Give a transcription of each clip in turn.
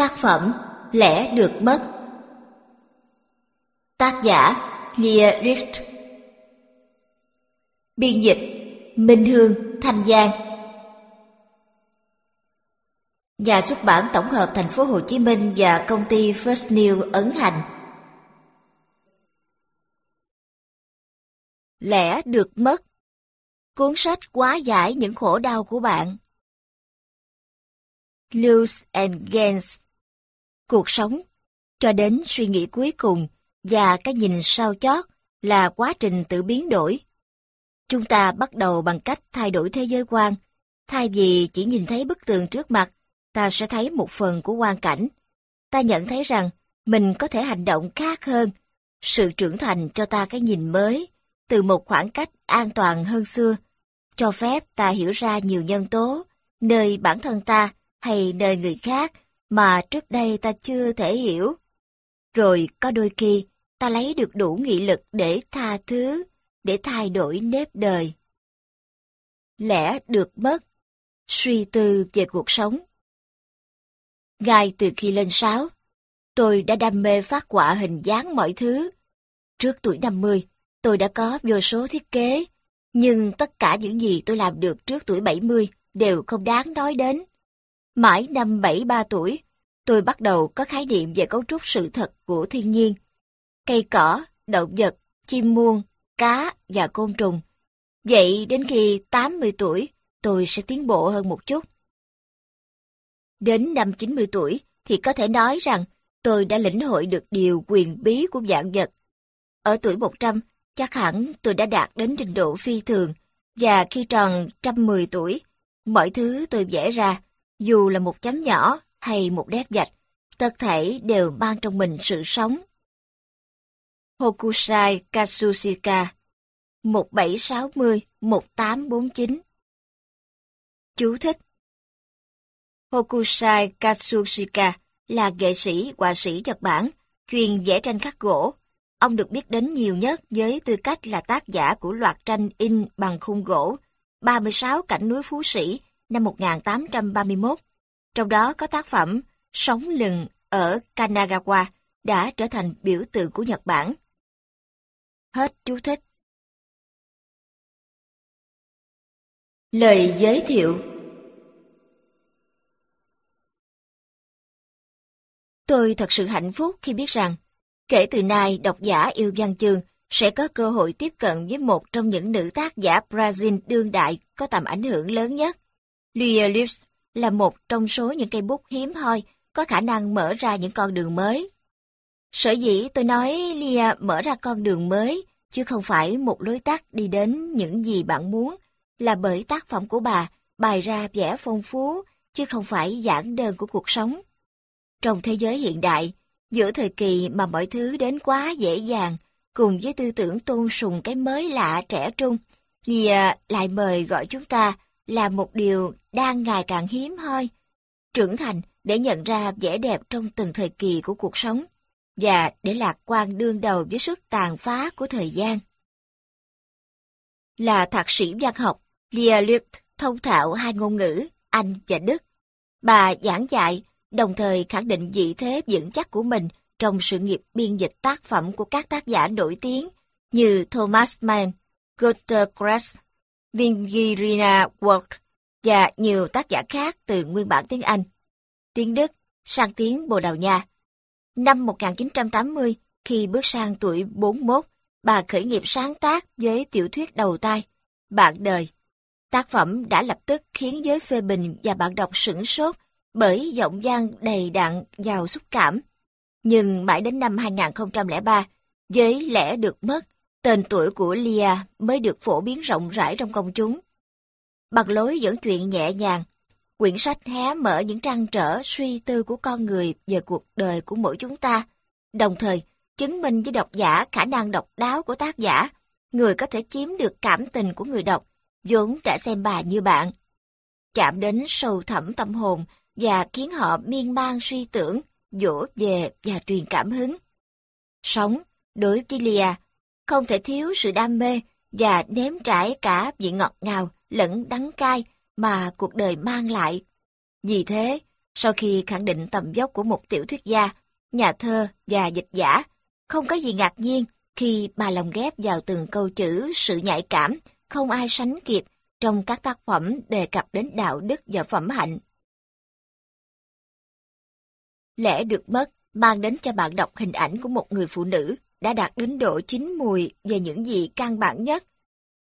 Tác phẩm Lẽ được mất. Tác giả Lia Rift Biên dịch Minh Hương, Thanh Giang. Nhà xuất bản tổng hợp thành phố Hồ Chí Minh và công ty First New ấn hành. Lẽ được mất. Cuốn sách quá giải những khổ đau của bạn. Lose and Gains Cuộc sống cho đến suy nghĩ cuối cùng và cái nhìn sao chót là quá trình tự biến đổi. Chúng ta bắt đầu bằng cách thay đổi thế giới quan. Thay vì chỉ nhìn thấy bức tường trước mặt, ta sẽ thấy một phần của quan cảnh. Ta nhận thấy rằng mình có thể hành động khác hơn. Sự trưởng thành cho ta cái nhìn mới, từ một khoảng cách an toàn hơn xưa, cho phép ta hiểu ra nhiều nhân tố, nơi bản thân ta hay nơi người khác mà trước đây ta chưa thể hiểu. Rồi có đôi khi, ta lấy được đủ nghị lực để tha thứ, để thay đổi nếp đời. Lẽ được mất, suy tư về cuộc sống. Ngay từ khi lên sáu, tôi đã đam mê phát họa hình dáng mọi thứ. Trước tuổi 50, tôi đã có vô số thiết kế, nhưng tất cả những gì tôi làm được trước tuổi 70 đều không đáng nói đến. Mãi năm 73 tuổi, tôi bắt đầu có khái niệm về cấu trúc sự thật của thiên nhiên. Cây cỏ, động vật, chim muông, cá và côn trùng. Vậy đến khi 80 tuổi, tôi sẽ tiến bộ hơn một chút. Đến năm 90 tuổi thì có thể nói rằng tôi đã lĩnh hội được điều quyền bí của dạng vật. Ở tuổi 100, chắc hẳn tôi đã đạt đến trình độ phi thường, và khi tròn 110 tuổi, mọi thứ tôi vẽ ra, dù là một chấm nhỏ hay một nét gạch, tất thể đều mang trong mình sự sống. Hokusai Katsushika 1760-1849 Chú thích Hokusai Katsushika là nghệ sĩ, họa sĩ Nhật Bản, chuyên vẽ tranh khắc gỗ. Ông được biết đến nhiều nhất với tư cách là tác giả của loạt tranh in bằng khung gỗ 36 cảnh núi Phú Sĩ năm 1831. Trong đó có tác phẩm Sống lừng ở Kanagawa đã trở thành biểu tượng của Nhật Bản. Hết chú thích. Lời giới thiệu Tôi thật sự hạnh phúc khi biết rằng, kể từ nay độc giả yêu văn chương sẽ có cơ hội tiếp cận với một trong những nữ tác giả Brazil đương đại có tầm ảnh hưởng lớn nhất. Lia Lips là một trong số những cây bút hiếm hoi có khả năng mở ra những con đường mới. Sở dĩ tôi nói Lia mở ra con đường mới, chứ không phải một lối tắt đi đến những gì bạn muốn, là bởi tác phẩm của bà bày ra vẻ phong phú, chứ không phải giản đơn của cuộc sống. Trong thế giới hiện đại, giữa thời kỳ mà mọi thứ đến quá dễ dàng, cùng với tư tưởng tôn sùng cái mới lạ trẻ trung, Lia lại mời gọi chúng ta là một điều đang ngày càng hiếm hoi. Trưởng thành để nhận ra vẻ đẹp trong từng thời kỳ của cuộc sống và để lạc quan đương đầu với sức tàn phá của thời gian. Là thạc sĩ văn học, Lia Lipp thông thạo hai ngôn ngữ, Anh và Đức. Bà giảng dạy, đồng thời khẳng định vị thế vững chắc của mình trong sự nghiệp biên dịch tác phẩm của các tác giả nổi tiếng như Thomas Mann, Günter Grass, Vingirina Ward và nhiều tác giả khác từ nguyên bản tiếng Anh, tiếng Đức sang tiếng Bồ Đào Nha. Năm 1980, khi bước sang tuổi 41, bà khởi nghiệp sáng tác với tiểu thuyết đầu tay, Bạn đời. Tác phẩm đã lập tức khiến giới phê bình và bạn đọc sửng sốt bởi giọng văn đầy đặn, giàu xúc cảm. Nhưng mãi đến năm 2003, với lẽ được mất, tên tuổi của Lia mới được phổ biến rộng rãi trong công chúng. Bằng lối dẫn chuyện nhẹ nhàng, quyển sách hé mở những trăn trở suy tư của con người về cuộc đời của mỗi chúng ta, đồng thời chứng minh với độc giả khả năng độc đáo của tác giả, người có thể chiếm được cảm tình của người đọc, vốn đã xem bà như bạn. Chạm đến sâu thẳm tâm hồn và khiến họ miên man suy tưởng, dỗ về và truyền cảm hứng. Sống, đối với Lia, không thể thiếu sự đam mê và nếm trải cả vị ngọt ngào lẫn đắng cay mà cuộc đời mang lại. Vì thế, Sau khi khẳng định tầm dốc của một tiểu thuyết gia, nhà thơ và dịch giả, không có gì ngạc nhiên khi bà lồng ghép vào từng câu chữ sự nhạy cảm, không ai sánh kịp trong các tác phẩm đề cập đến đạo đức và phẩm hạnh. Lẽ được mất mang đến cho bạn đọc hình ảnh của một người phụ nữ đã đạt đến độ chín mùi về những gì căn bản nhất.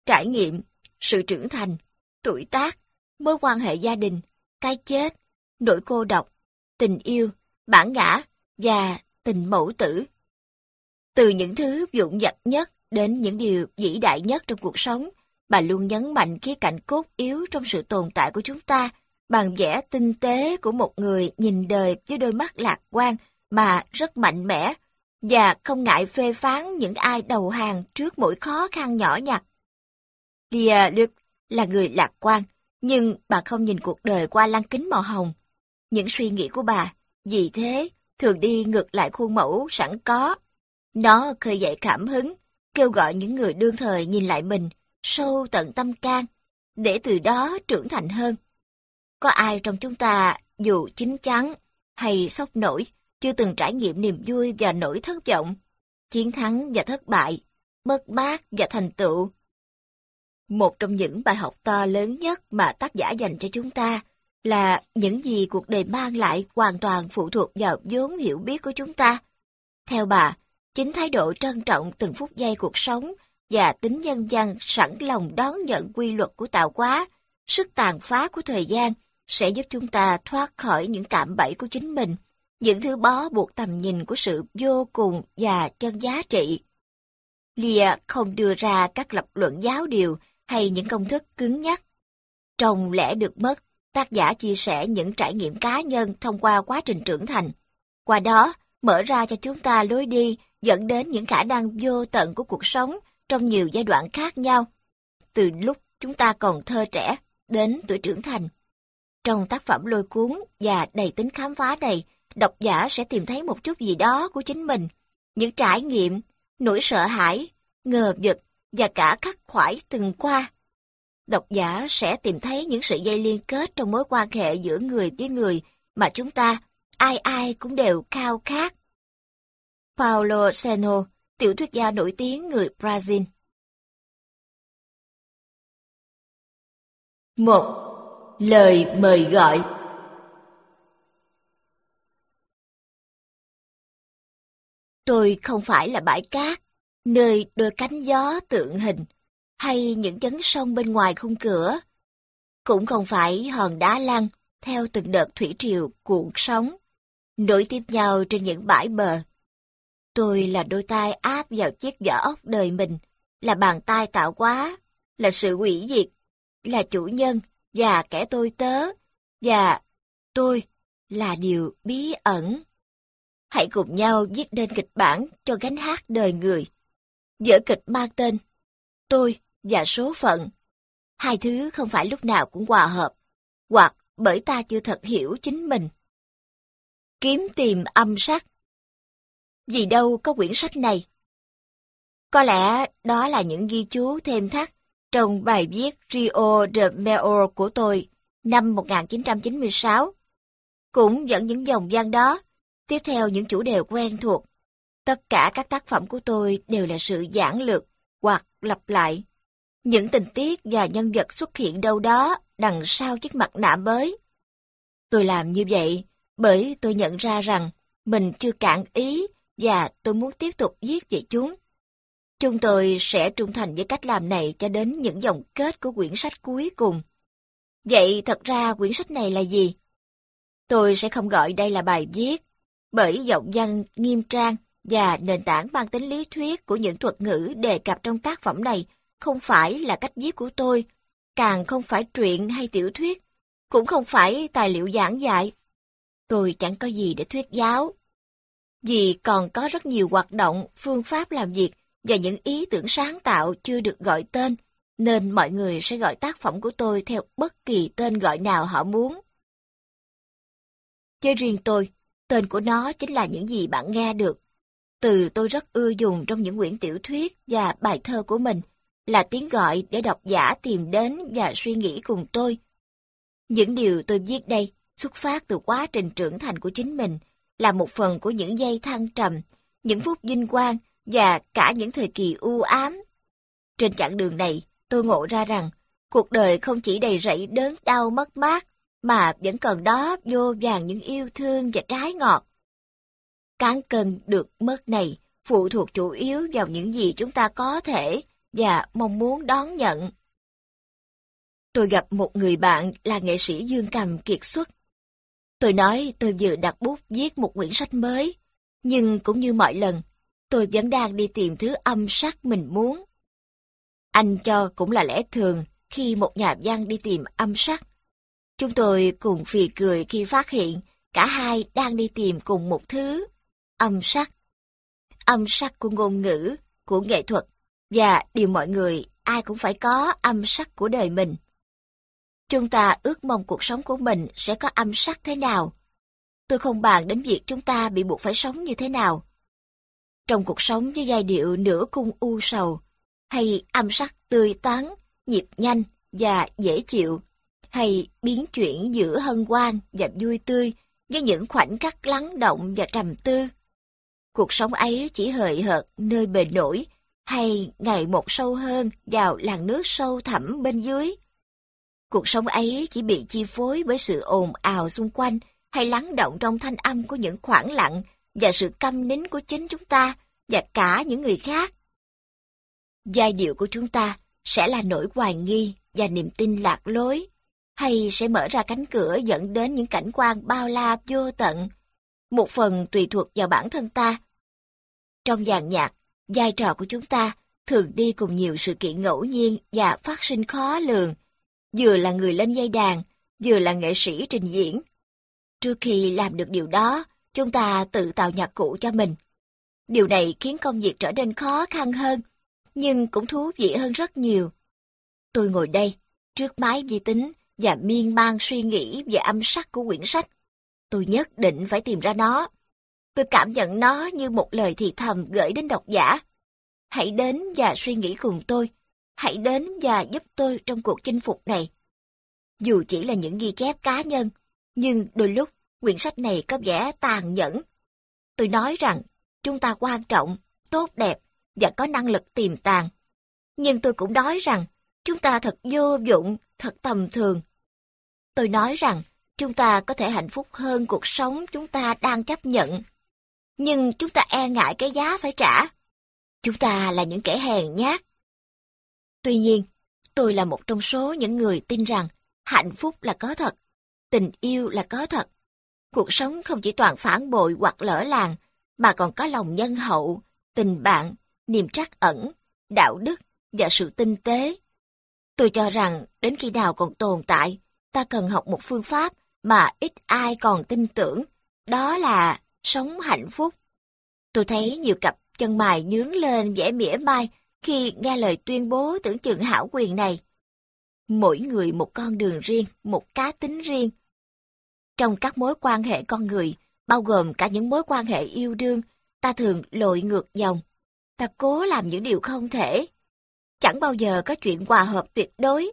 Trải nghiệm, sự trưởng thành, tuổi tác, mối quan hệ gia đình, cái chết, nỗi cô độc, tình yêu, bản ngã và tình mẫu tử. Từ những thứ vụn vặt nhất đến những điều vĩ đại nhất trong cuộc sống, bà luôn nhấn mạnh khía cạnh cốt yếu trong sự tồn tại của chúng ta bằng vẻ tinh tế của một người nhìn đời với đôi mắt lạc quan mà rất mạnh mẽ và không ngại phê phán những ai đầu hàng trước mỗi khó khăn nhỏ nhặt. Lia Luc là người lạc quan, nhưng bà không nhìn cuộc đời qua lăng kính màu hồng. Những suy nghĩ của bà, vì thế, thường đi ngược lại khuôn mẫu sẵn có. Nó khơi dậy cảm hứng, kêu gọi những người đương thời nhìn lại mình, sâu tận tâm can, để từ đó trưởng thành hơn. Có ai trong chúng ta, dù chín chắn hay sốc nổi, chưa từng trải nghiệm niềm vui và nỗi thất vọng, chiến thắng và thất bại, mất mát và thành tựu. Một trong những bài học to lớn nhất mà tác giả dành cho chúng ta là những gì cuộc đời mang lại hoàn toàn phụ thuộc vào vốn hiểu biết của chúng ta. Theo bà, chính thái độ trân trọng từng phút giây cuộc sống và tính nhân dân sẵn lòng đón nhận quy luật của tạo hóa, sức tàn phá của thời gian sẽ giúp chúng ta thoát khỏi những cạm bẫy của chính mình những thứ bó buộc tầm nhìn của sự vô cùng và chân giá trị. Lìa không đưa ra các lập luận giáo điều hay những công thức cứng nhắc. Trong lẽ được mất, tác giả chia sẻ những trải nghiệm cá nhân thông qua quá trình trưởng thành. Qua đó, mở ra cho chúng ta lối đi dẫn đến những khả năng vô tận của cuộc sống trong nhiều giai đoạn khác nhau, từ lúc chúng ta còn thơ trẻ đến tuổi trưởng thành. Trong tác phẩm lôi cuốn và đầy tính khám phá này, độc giả sẽ tìm thấy một chút gì đó của chính mình, những trải nghiệm, nỗi sợ hãi, ngờ vực và cả khắc khoải từng qua. Độc giả sẽ tìm thấy những sợi dây liên kết trong mối quan hệ giữa người với người mà chúng ta, ai ai cũng đều khao khát. Paulo Seno, tiểu thuyết gia nổi tiếng người Brazil. một Lời mời gọi Tôi không phải là bãi cát, nơi đôi cánh gió tượng hình, hay những chấn sông bên ngoài khung cửa. Cũng không phải hòn đá lăn theo từng đợt thủy triều cuộn sóng, nổi tiếp nhau trên những bãi bờ. Tôi là đôi tay áp vào chiếc vỏ ốc đời mình, là bàn tay tạo quá, là sự hủy diệt, là chủ nhân và kẻ tôi tớ, và tôi là điều bí ẩn. Hãy cùng nhau viết nên kịch bản cho gánh hát đời người. Vở kịch mang tên Tôi và số phận. Hai thứ không phải lúc nào cũng hòa hợp, hoặc bởi ta chưa thật hiểu chính mình. Kiếm tìm âm sắc Vì đâu có quyển sách này? Có lẽ đó là những ghi chú thêm thắt trong bài viết Rio de Mayo của tôi năm 1996. Cũng dẫn những dòng văn đó, Tiếp theo những chủ đề quen thuộc. Tất cả các tác phẩm của tôi đều là sự giản lược hoặc lặp lại. Những tình tiết và nhân vật xuất hiện đâu đó đằng sau chiếc mặt nạ mới. Tôi làm như vậy bởi tôi nhận ra rằng mình chưa cạn ý và tôi muốn tiếp tục viết về chúng. Chúng tôi sẽ trung thành với cách làm này cho đến những dòng kết của quyển sách cuối cùng. Vậy thật ra quyển sách này là gì? Tôi sẽ không gọi đây là bài viết, bởi giọng văn nghiêm trang và nền tảng mang tính lý thuyết của những thuật ngữ đề cập trong tác phẩm này không phải là cách viết của tôi, càng không phải truyện hay tiểu thuyết, cũng không phải tài liệu giảng dạy. Tôi chẳng có gì để thuyết giáo. Vì còn có rất nhiều hoạt động, phương pháp làm việc và những ý tưởng sáng tạo chưa được gọi tên, nên mọi người sẽ gọi tác phẩm của tôi theo bất kỳ tên gọi nào họ muốn. Chứ riêng tôi, Tên của nó chính là những gì bạn nghe được. Từ tôi rất ưa dùng trong những quyển tiểu thuyết và bài thơ của mình là tiếng gọi để độc giả tìm đến và suy nghĩ cùng tôi. Những điều tôi viết đây xuất phát từ quá trình trưởng thành của chính mình, là một phần của những giây thăng trầm, những phút vinh quang và cả những thời kỳ u ám. Trên chặng đường này, tôi ngộ ra rằng cuộc đời không chỉ đầy rẫy đớn đau mất mát, mà vẫn còn đó vô vàng những yêu thương và trái ngọt. Cán cân được mất này phụ thuộc chủ yếu vào những gì chúng ta có thể và mong muốn đón nhận. Tôi gặp một người bạn là nghệ sĩ Dương Cầm kiệt xuất. Tôi nói tôi vừa đặt bút viết một quyển sách mới, nhưng cũng như mọi lần, tôi vẫn đang đi tìm thứ âm sắc mình muốn. Anh cho cũng là lẽ thường khi một nhà văn đi tìm âm sắc. Chúng tôi cùng phì cười khi phát hiện cả hai đang đi tìm cùng một thứ, âm sắc. Âm sắc của ngôn ngữ, của nghệ thuật, và điều mọi người ai cũng phải có âm sắc của đời mình. Chúng ta ước mong cuộc sống của mình sẽ có âm sắc thế nào. Tôi không bàn đến việc chúng ta bị buộc phải sống như thế nào. Trong cuộc sống với giai điệu nửa cung u sầu, hay âm sắc tươi tắn, nhịp nhanh và dễ chịu, hay biến chuyển giữa hân hoan và vui tươi với những khoảnh khắc lắng động và trầm tư. Cuộc sống ấy chỉ hời hợt nơi bề nổi, hay ngày một sâu hơn vào làn nước sâu thẳm bên dưới. Cuộc sống ấy chỉ bị chi phối bởi sự ồn ào xung quanh hay lắng động trong thanh âm của những khoảng lặng và sự câm nín của chính chúng ta và cả những người khác. Giai điệu của chúng ta sẽ là nỗi hoài nghi và niềm tin lạc lối, hay sẽ mở ra cánh cửa dẫn đến những cảnh quan bao la vô tận, một phần tùy thuộc vào bản thân ta. Trong dàn nhạc, vai trò của chúng ta thường đi cùng nhiều sự kiện ngẫu nhiên và phát sinh khó lường, vừa là người lên dây đàn, vừa là nghệ sĩ trình diễn. Trước khi làm được điều đó, chúng ta tự tạo nhạc cụ cho mình. Điều này khiến công việc trở nên khó khăn hơn, nhưng cũng thú vị hơn rất nhiều. Tôi ngồi đây, trước máy vi tính và miên man suy nghĩ về âm sắc của quyển sách. Tôi nhất định phải tìm ra nó. Tôi cảm nhận nó như một lời thì thầm gửi đến độc giả. Hãy đến và suy nghĩ cùng tôi. Hãy đến và giúp tôi trong cuộc chinh phục này. Dù chỉ là những ghi chép cá nhân, nhưng đôi lúc quyển sách này có vẻ tàn nhẫn. Tôi nói rằng chúng ta quan trọng, tốt đẹp và có năng lực tiềm tàng. Nhưng tôi cũng nói rằng chúng ta thật vô dụng, thật tầm thường. Tôi nói rằng chúng ta có thể hạnh phúc hơn cuộc sống chúng ta đang chấp nhận. Nhưng chúng ta e ngại cái giá phải trả. Chúng ta là những kẻ hèn nhát. Tuy nhiên, tôi là một trong số những người tin rằng hạnh phúc là có thật, tình yêu là có thật. Cuộc sống không chỉ toàn phản bội hoặc lỡ làng, mà còn có lòng nhân hậu, tình bạn, niềm trắc ẩn, đạo đức và sự tinh tế. Tôi cho rằng đến khi nào còn tồn tại, ta cần học một phương pháp mà ít ai còn tin tưởng, đó là sống hạnh phúc. Tôi thấy nhiều cặp chân mày nhướng lên vẻ mỉa mai khi nghe lời tuyên bố tưởng chừng hảo quyền này. Mỗi người một con đường riêng, một cá tính riêng. Trong các mối quan hệ con người, bao gồm cả những mối quan hệ yêu đương, ta thường lội ngược dòng. Ta cố làm những điều không thể. Chẳng bao giờ có chuyện hòa hợp tuyệt đối.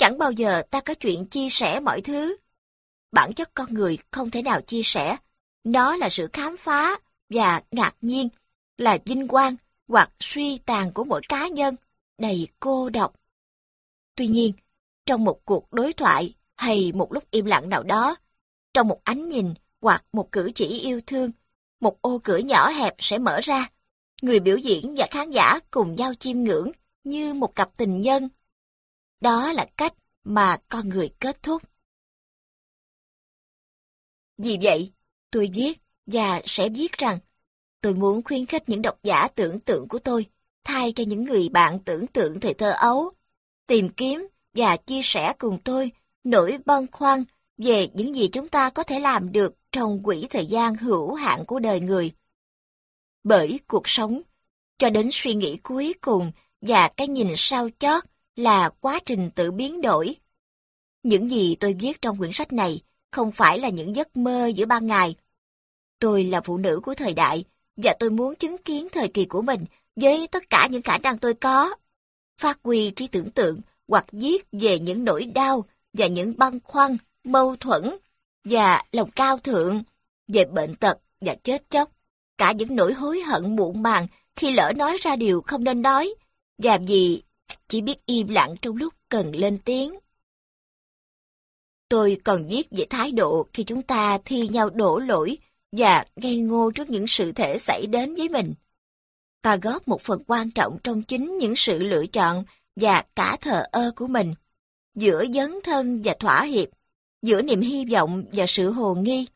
Chẳng bao giờ ta có chuyện chia sẻ mọi thứ. Bản chất con người không thể nào chia sẻ. Nó là sự khám phá và ngạc nhiên, là vinh quang hoặc suy tàn của mỗi cá nhân, đầy cô độc. Tuy nhiên, trong một cuộc đối thoại hay một lúc im lặng nào đó, trong một ánh nhìn hoặc một cử chỉ yêu thương, một ô cửa nhỏ hẹp sẽ mở ra. Người biểu diễn và khán giả cùng nhau chiêm ngưỡng như một cặp tình nhân. Đó là cách mà con người kết thúc. Vì vậy, tôi viết và sẽ viết rằng tôi muốn khuyến khích những độc giả tưởng tượng của tôi thay cho những người bạn tưởng tượng thời thơ ấu, tìm kiếm và chia sẻ cùng tôi nỗi băn khoăn về những gì chúng ta có thể làm được trong quỹ thời gian hữu hạn của đời người. Bởi cuộc sống, cho đến suy nghĩ cuối cùng và cái nhìn sau chót là quá trình tự biến đổi. Những gì tôi viết trong quyển sách này không phải là những giấc mơ giữa ban ngày. Tôi là phụ nữ của thời đại và tôi muốn chứng kiến thời kỳ của mình với tất cả những khả năng tôi có. Phát huy trí tưởng tượng hoặc viết về những nỗi đau và những băn khoăn, mâu thuẫn và lòng cao thượng, về bệnh tật và chết chóc, cả những nỗi hối hận muộn màng khi lỡ nói ra điều không nên nói, và vì chỉ biết im lặng trong lúc cần lên tiếng. Tôi còn viết về thái độ khi chúng ta thi nhau đổ lỗi và ngây ngô trước những sự thể xảy đến với mình. Ta góp một phần quan trọng trong chính những sự lựa chọn và cả thờ ơ của mình, giữa dấn thân và thỏa hiệp, giữa niềm hy vọng và sự hồ nghi.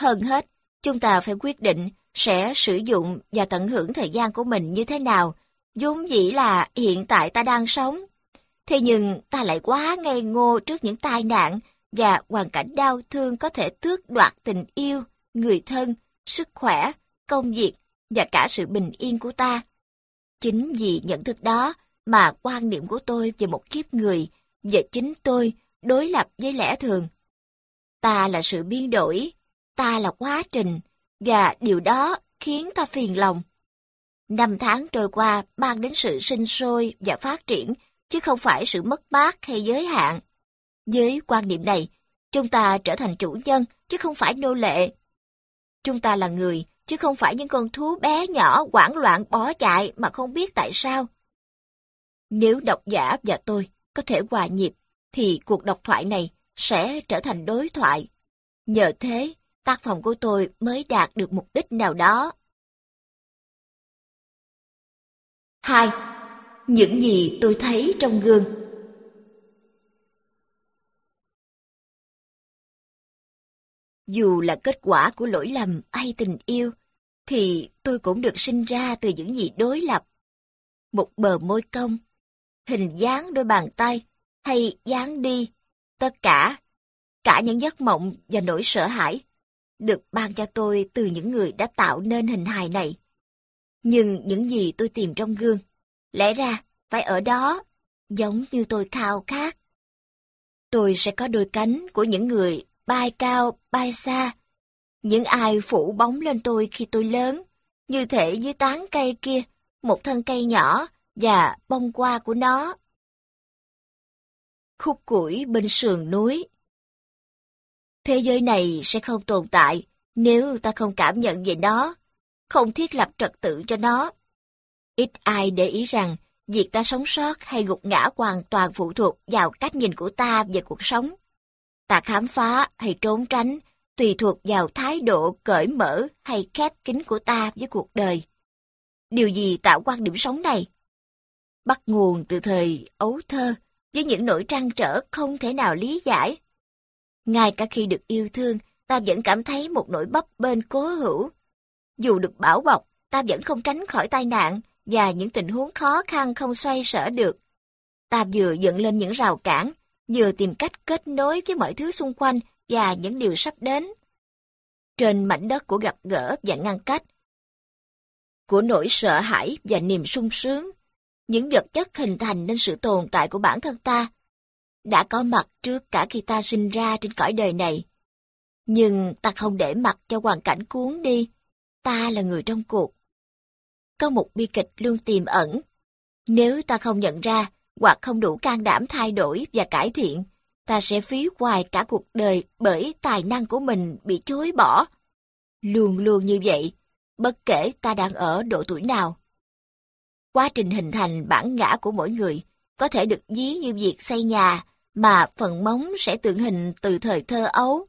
Hơn hết, chúng ta phải quyết định sẽ sử dụng và tận hưởng thời gian của mình như thế nào, vốn dĩ là hiện tại ta đang sống. Thế nhưng ta lại quá ngây ngô trước những tai nạn và hoàn cảnh đau thương có thể tước đoạt tình yêu, người thân, sức khỏe, công việc và cả sự bình yên của ta. Chính vì nhận thức đó mà quan niệm của tôi về một kiếp người, về chính tôi, đối lập với lẽ thường. Ta là sự biến đổi, ta là quá trình, và điều đó khiến ta phiền lòng. Năm tháng trôi qua mang đến sự sinh sôi và phát triển, chứ không phải sự mất mát hay giới hạn. Với quan niệm này, chúng ta trở thành chủ nhân, chứ không phải nô lệ. Chúng ta là người, chứ không phải những con thú bé nhỏ hoảng loạn bỏ chạy mà không biết tại sao. Nếu độc giả và tôi có thể hòa nhịp, thì cuộc độc thoại này sẽ trở thành đối thoại. Nhờ thế, tác phẩm của tôi mới đạt được mục đích nào đó. 2. Những gì tôi thấy trong gương Dù là kết quả của lỗi lầm hay tình yêu, thì tôi cũng được sinh ra từ những gì đối lập. Một bờ môi cong, hình dáng đôi bàn tay, hay dáng đi, tất cả, cả những giấc mộng và nỗi sợ hãi, được ban cho tôi từ những người đã tạo nên hình hài này. Nhưng những gì tôi tìm trong gương, lẽ ra phải ở đó, giống như tôi khao khát. Tôi sẽ có đôi cánh của những người bay cao, bay xa. Những ai phủ bóng lên tôi khi tôi lớn, như thể dưới tán cây kia, một thân cây nhỏ và bông hoa của nó. Khúc củi bên sườn núi Thế giới này sẽ không tồn tại nếu ta không cảm nhận về nó, không thiết lập trật tự cho nó. Ít ai để ý rằng việc ta sống sót hay gục ngã hoàn toàn phụ thuộc vào cách nhìn của ta về cuộc sống. Ta khám phá hay trốn tránh tùy thuộc vào thái độ cởi mở hay khép kín của ta với cuộc đời. Điều gì tạo quan điểm sống này? Bắt nguồn từ thời ấu thơ với những nỗi trăn trở không thể nào lý giải. Ngay cả khi được yêu thương, ta vẫn cảm thấy một nỗi bấp bên cố hữu. Dù được bảo bọc, ta vẫn không tránh khỏi tai nạn và những tình huống khó khăn không xoay sở được. Ta vừa dựng lên những rào cản, vừa tìm cách kết nối với mọi thứ xung quanh và những điều sắp đến. Trên mảnh đất của gặp gỡ và ngăn cách, của nỗi sợ hãi và niềm sung sướng, những vật chất hình thành nên sự tồn tại của bản thân ta, đã có mặt trước cả khi ta sinh ra trên cõi đời này. Nhưng ta không để mặt cho hoàn cảnh cuốn đi, ta là người trong cuộc. Có một bi kịch luôn tiềm ẩn. Nếu ta không nhận ra, hoặc không đủ can đảm thay đổi và cải thiện, ta sẽ phí hoài cả cuộc đời bởi tài năng của mình bị chối bỏ. Luôn luôn như vậy, bất kể ta đang ở độ tuổi nào. Quá trình hình thành bản ngã của mỗi người có thể được ví như việc xây nhà, mà phần móng sẽ tượng hình từ thời thơ ấu.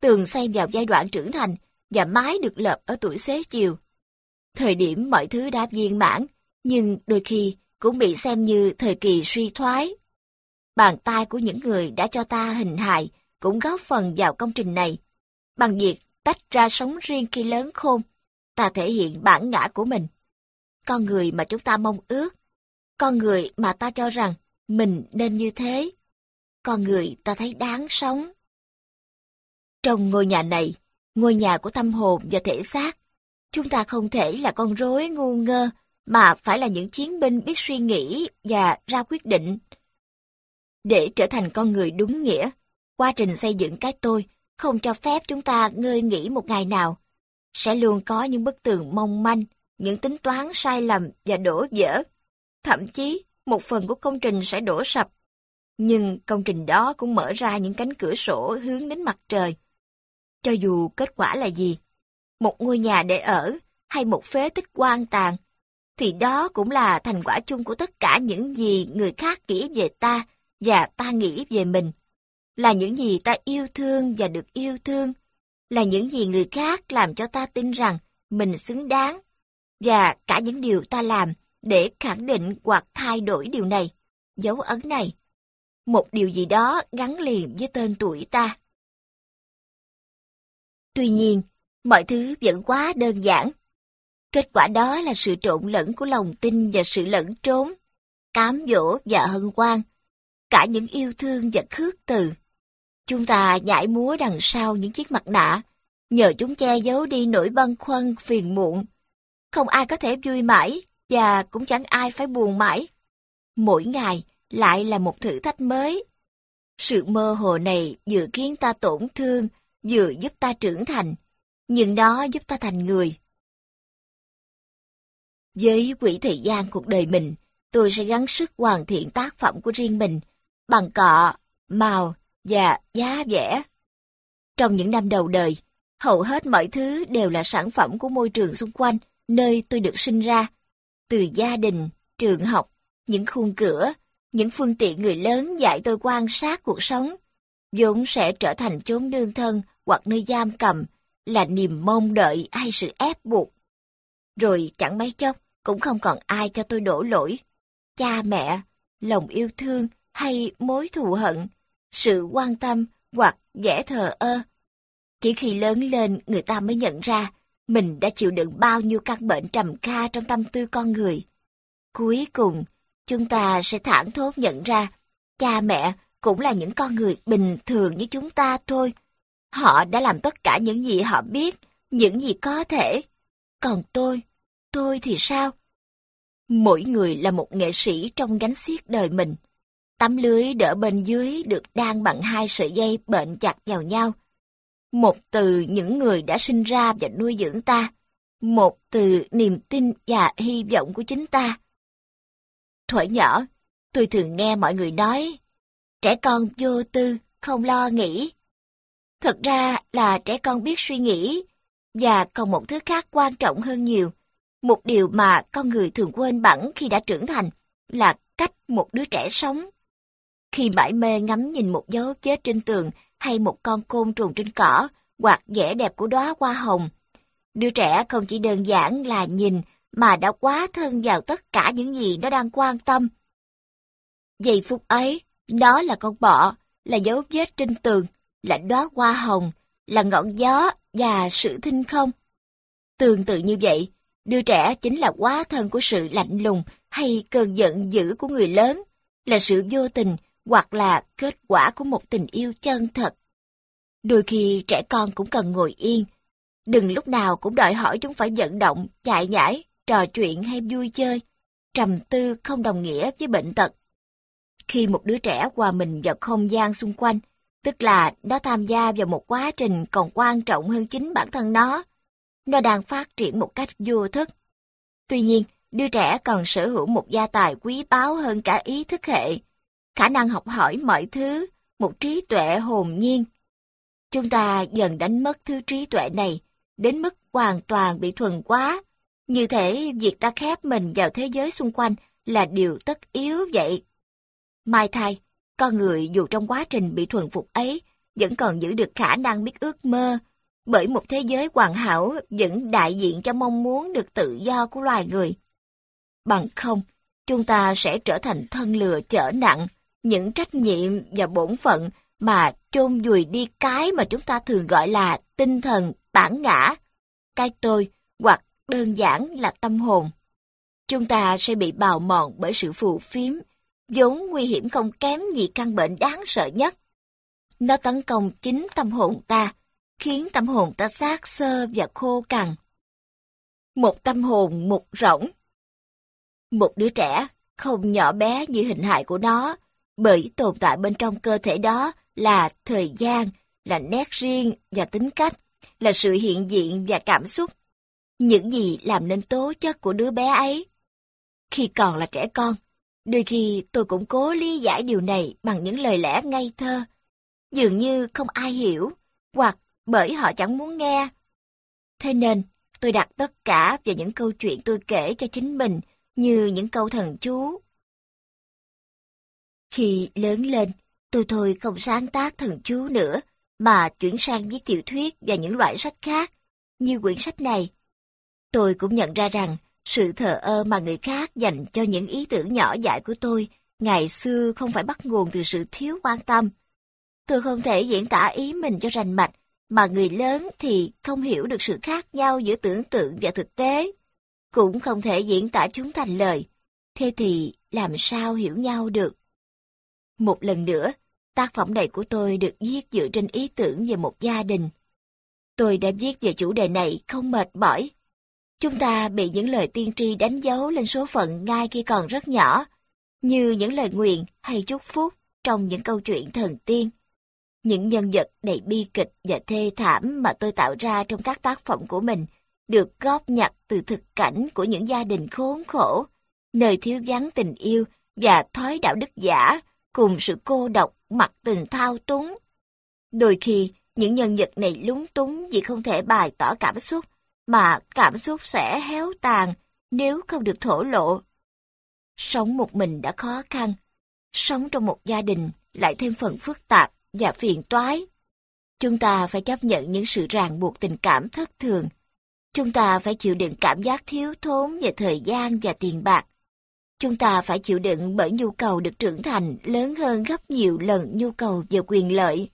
Tường xây vào giai đoạn trưởng thành và mái được lợp ở tuổi xế chiều. Thời điểm mọi thứ đã viên mãn, nhưng đôi khi cũng bị xem như thời kỳ suy thoái. Bàn tay của những người đã cho ta hình hài cũng góp phần vào công trình này. Bằng việc tách ra sống riêng khi lớn khôn, ta thể hiện bản ngã của mình. Con người mà chúng ta mong ước, con người mà ta cho rằng mình nên như thế, con người ta thấy đáng sống. Trong ngôi nhà này, ngôi nhà của tâm hồn và thể xác, chúng ta không thể là con rối ngu ngơ, mà phải là những chiến binh biết suy nghĩ và ra quyết định. Để trở thành con người đúng nghĩa, quá trình xây dựng cái tôi không cho phép chúng ta ngơi nghỉ một ngày nào. Sẽ luôn có những bức tường mong manh, những tính toán sai lầm và đổ vỡ. Thậm chí, một phần của công trình sẽ đổ sập. Nhưng công trình đó cũng mở ra những cánh cửa sổ hướng đến mặt trời, cho dù kết quả là gì, một ngôi nhà để ở hay một phế tích quan tàn, thì đó cũng là thành quả chung của tất cả những gì người khác nghĩ về ta và ta nghĩ về mình. Là những gì ta yêu thương và được yêu thương, là những gì người khác làm cho ta tin rằng mình xứng đáng, và cả những điều ta làm để khẳng định hoặc thay đổi điều này, dấu ấn này. Một điều gì đó gắn liền với tên tuổi ta. Tuy nhiên, mọi thứ vẫn quá đơn giản. Kết quả đó là sự trộn lẫn của lòng tin và sự lẫn trốn, cám dỗ và hân hoan, cả những yêu thương và khước từ. Chúng ta nhảy múa đằng sau những chiếc mặt nạ, nhờ chúng che giấu đi nỗi băn khoăn phiền muộn. Không ai có thể vui mãi, và cũng chẳng ai phải buồn mãi. Mỗi ngày lại là một thử thách mới. Sự mơ hồ này dự kiến ta tổn thương, vừa giúp ta trưởng thành, nhưng nó giúp ta thành người. Với quỹ thời gian cuộc đời mình, tôi sẽ gắng sức hoàn thiện tác phẩm của riêng mình bằng cọ, màu và giá vẽ. Trong những năm đầu đời, hầu hết mọi thứ đều là sản phẩm của môi trường xung quanh, nơi tôi được sinh ra. Từ gia đình, trường học, những khung cửa, những phương tiện người lớn dạy tôi quan sát cuộc sống, vốn sẽ trở thành chốn nương thân hoặc nơi giam cầm, là niềm mong đợi hay sự ép buộc. Rồi chẳng mấy chốc, cũng không còn ai cho tôi đổ lỗi. Cha mẹ, lòng yêu thương hay mối thù hận, sự quan tâm hoặc dễ thờ ơ. Chỉ khi lớn lên người ta mới nhận ra mình đã chịu đựng bao nhiêu căn bệnh trầm kha trong tâm tư con người. Cuối cùng, chúng ta sẽ thẳng thốt nhận ra cha mẹ cũng là những con người bình thường như chúng ta thôi. Họ đã làm tất cả những gì họ biết, những gì có thể. Còn tôi, tôi thì sao? Mỗi người là một nghệ sĩ trong gánh xiết đời mình. Tấm lưới đỡ bên dưới được đan bằng hai sợi dây bệnh chặt vào nhau. Một từ những người đã sinh ra và nuôi dưỡng ta. Một từ niềm tin và hy vọng của chính ta. Thuở nhỏ, tôi thường nghe mọi người nói, trẻ con vô tư, không lo nghĩ. Thật ra là trẻ con biết suy nghĩ, và còn một thứ khác quan trọng hơn nhiều. Một điều mà con người thường quên bẵng khi đã trưởng thành là cách một đứa trẻ sống. Khi mãi mê ngắm nhìn một dấu vết trên tường hay một con côn trùng trên cỏ hoặc vẻ đẹp của đóa hoa hồng, đứa trẻ không chỉ đơn giản là nhìn mà đã quá thân vào tất cả những gì nó đang quan tâm. Giây phút ấy, đó là con bọ, là dấu vết trên tường, là đóa hoa hồng, là ngọn gió và sự thinh không. Tương tự như vậy, đứa trẻ chính là quá thân của sự lạnh lùng hay cơn giận dữ của người lớn, là sự vô tình hoặc là kết quả của một tình yêu chân thật. Đôi khi trẻ con cũng cần ngồi yên, đừng lúc nào cũng đòi hỏi chúng phải vận động, chạy nhảy, trò chuyện hay vui chơi. Trầm tư không đồng nghĩa với bệnh tật. Khi một đứa trẻ hòa mình vào không gian xung quanh, tức là nó tham gia vào một quá trình còn quan trọng hơn chính bản thân nó. Nó đang phát triển một cách vô thức. Tuy nhiên, đứa trẻ còn sở hữu một gia tài quý báu hơn cả ý thức hệ, khả năng học hỏi mọi thứ, một trí tuệ hồn nhiên. Chúng ta dần đánh mất thứ trí tuệ này, đến mức hoàn toàn bị thuần quá. Như thể việc ta khép mình vào thế giới xung quanh là điều tất yếu vậy. Mai thay, con người dù trong quá trình bị thuần phục ấy, vẫn còn giữ được khả năng biết ước mơ, bởi một thế giới hoàn hảo vẫn đại diện cho mong muốn được tự do của loài người. Bằng không, chúng ta sẽ trở thành thân lừa chở nặng, những trách nhiệm và bổn phận mà chôn vùi đi cái mà chúng ta thường gọi là tinh thần, bản ngã, cái tôi hoặc đơn giản là tâm hồn. Chúng ta sẽ bị bào mòn bởi sự phù phiếm, vốn nguy hiểm không kém gì căn bệnh đáng sợ nhất. Nó tấn công chính tâm hồn ta, khiến tâm hồn ta xác sơ và khô cằn. Một tâm hồn mục rỗng. Một đứa trẻ không nhỏ bé như hình hài của nó, bởi tồn tại bên trong cơ thể đó là thời gian, là nét riêng và tính cách, là sự hiện diện và cảm xúc. Những gì làm nên tố chất của đứa bé ấy. Khi còn là trẻ con, đôi khi tôi cũng cố lý giải điều này bằng những lời lẽ ngây thơ. Dường như không ai hiểu, hoặc bởi họ chẳng muốn nghe. Thế nên, tôi đặt tất cả vào những câu chuyện tôi kể cho chính mình như những câu thần chú. Khi lớn lên, tôi thôi không sáng tác thần chú nữa, mà chuyển sang viết tiểu thuyết và những loại sách khác, như quyển sách này. Tôi cũng nhận ra rằng, sự thờ ơ mà người khác dành cho những ý tưởng nhỏ dại của tôi ngày xưa không phải bắt nguồn từ sự thiếu quan tâm. Tôi không thể diễn tả ý mình cho rành mạch, mà người lớn thì không hiểu được sự khác nhau giữa tưởng tượng và thực tế. Cũng không thể diễn tả chúng thành lời. Thế thì làm sao hiểu nhau được? Một lần nữa, tác phẩm này của tôi được viết dựa trên ý tưởng về một gia đình. Tôi đã viết về chủ đề này không mệt mỏi. Chúng ta bị những lời tiên tri đánh dấu lên số phận ngay khi còn rất nhỏ, như những lời nguyện hay chúc phúc trong những câu chuyện thần tiên. Những nhân vật đầy bi kịch và thê thảm mà tôi tạo ra trong các tác phẩm của mình được góp nhặt từ thực cảnh của những gia đình khốn khổ, nơi thiếu vắng tình yêu và thói đạo đức giả cùng sự cô độc mặc tình thao túng. Đôi khi, những nhân vật này lúng túng vì không thể bày tỏ cảm xúc, mà cảm xúc sẽ héo tàn nếu không được thổ lộ. Sống một mình đã khó khăn, sống trong một gia đình lại thêm phần phức tạp và phiền toái. Chúng ta phải chấp nhận những sự ràng buộc tình cảm thất thường. Chúng ta phải chịu đựng cảm giác thiếu thốn về thời gian và tiền bạc. Chúng ta phải chịu đựng bởi nhu cầu được trưởng thành lớn hơn gấp nhiều lần nhu cầu về quyền lợi.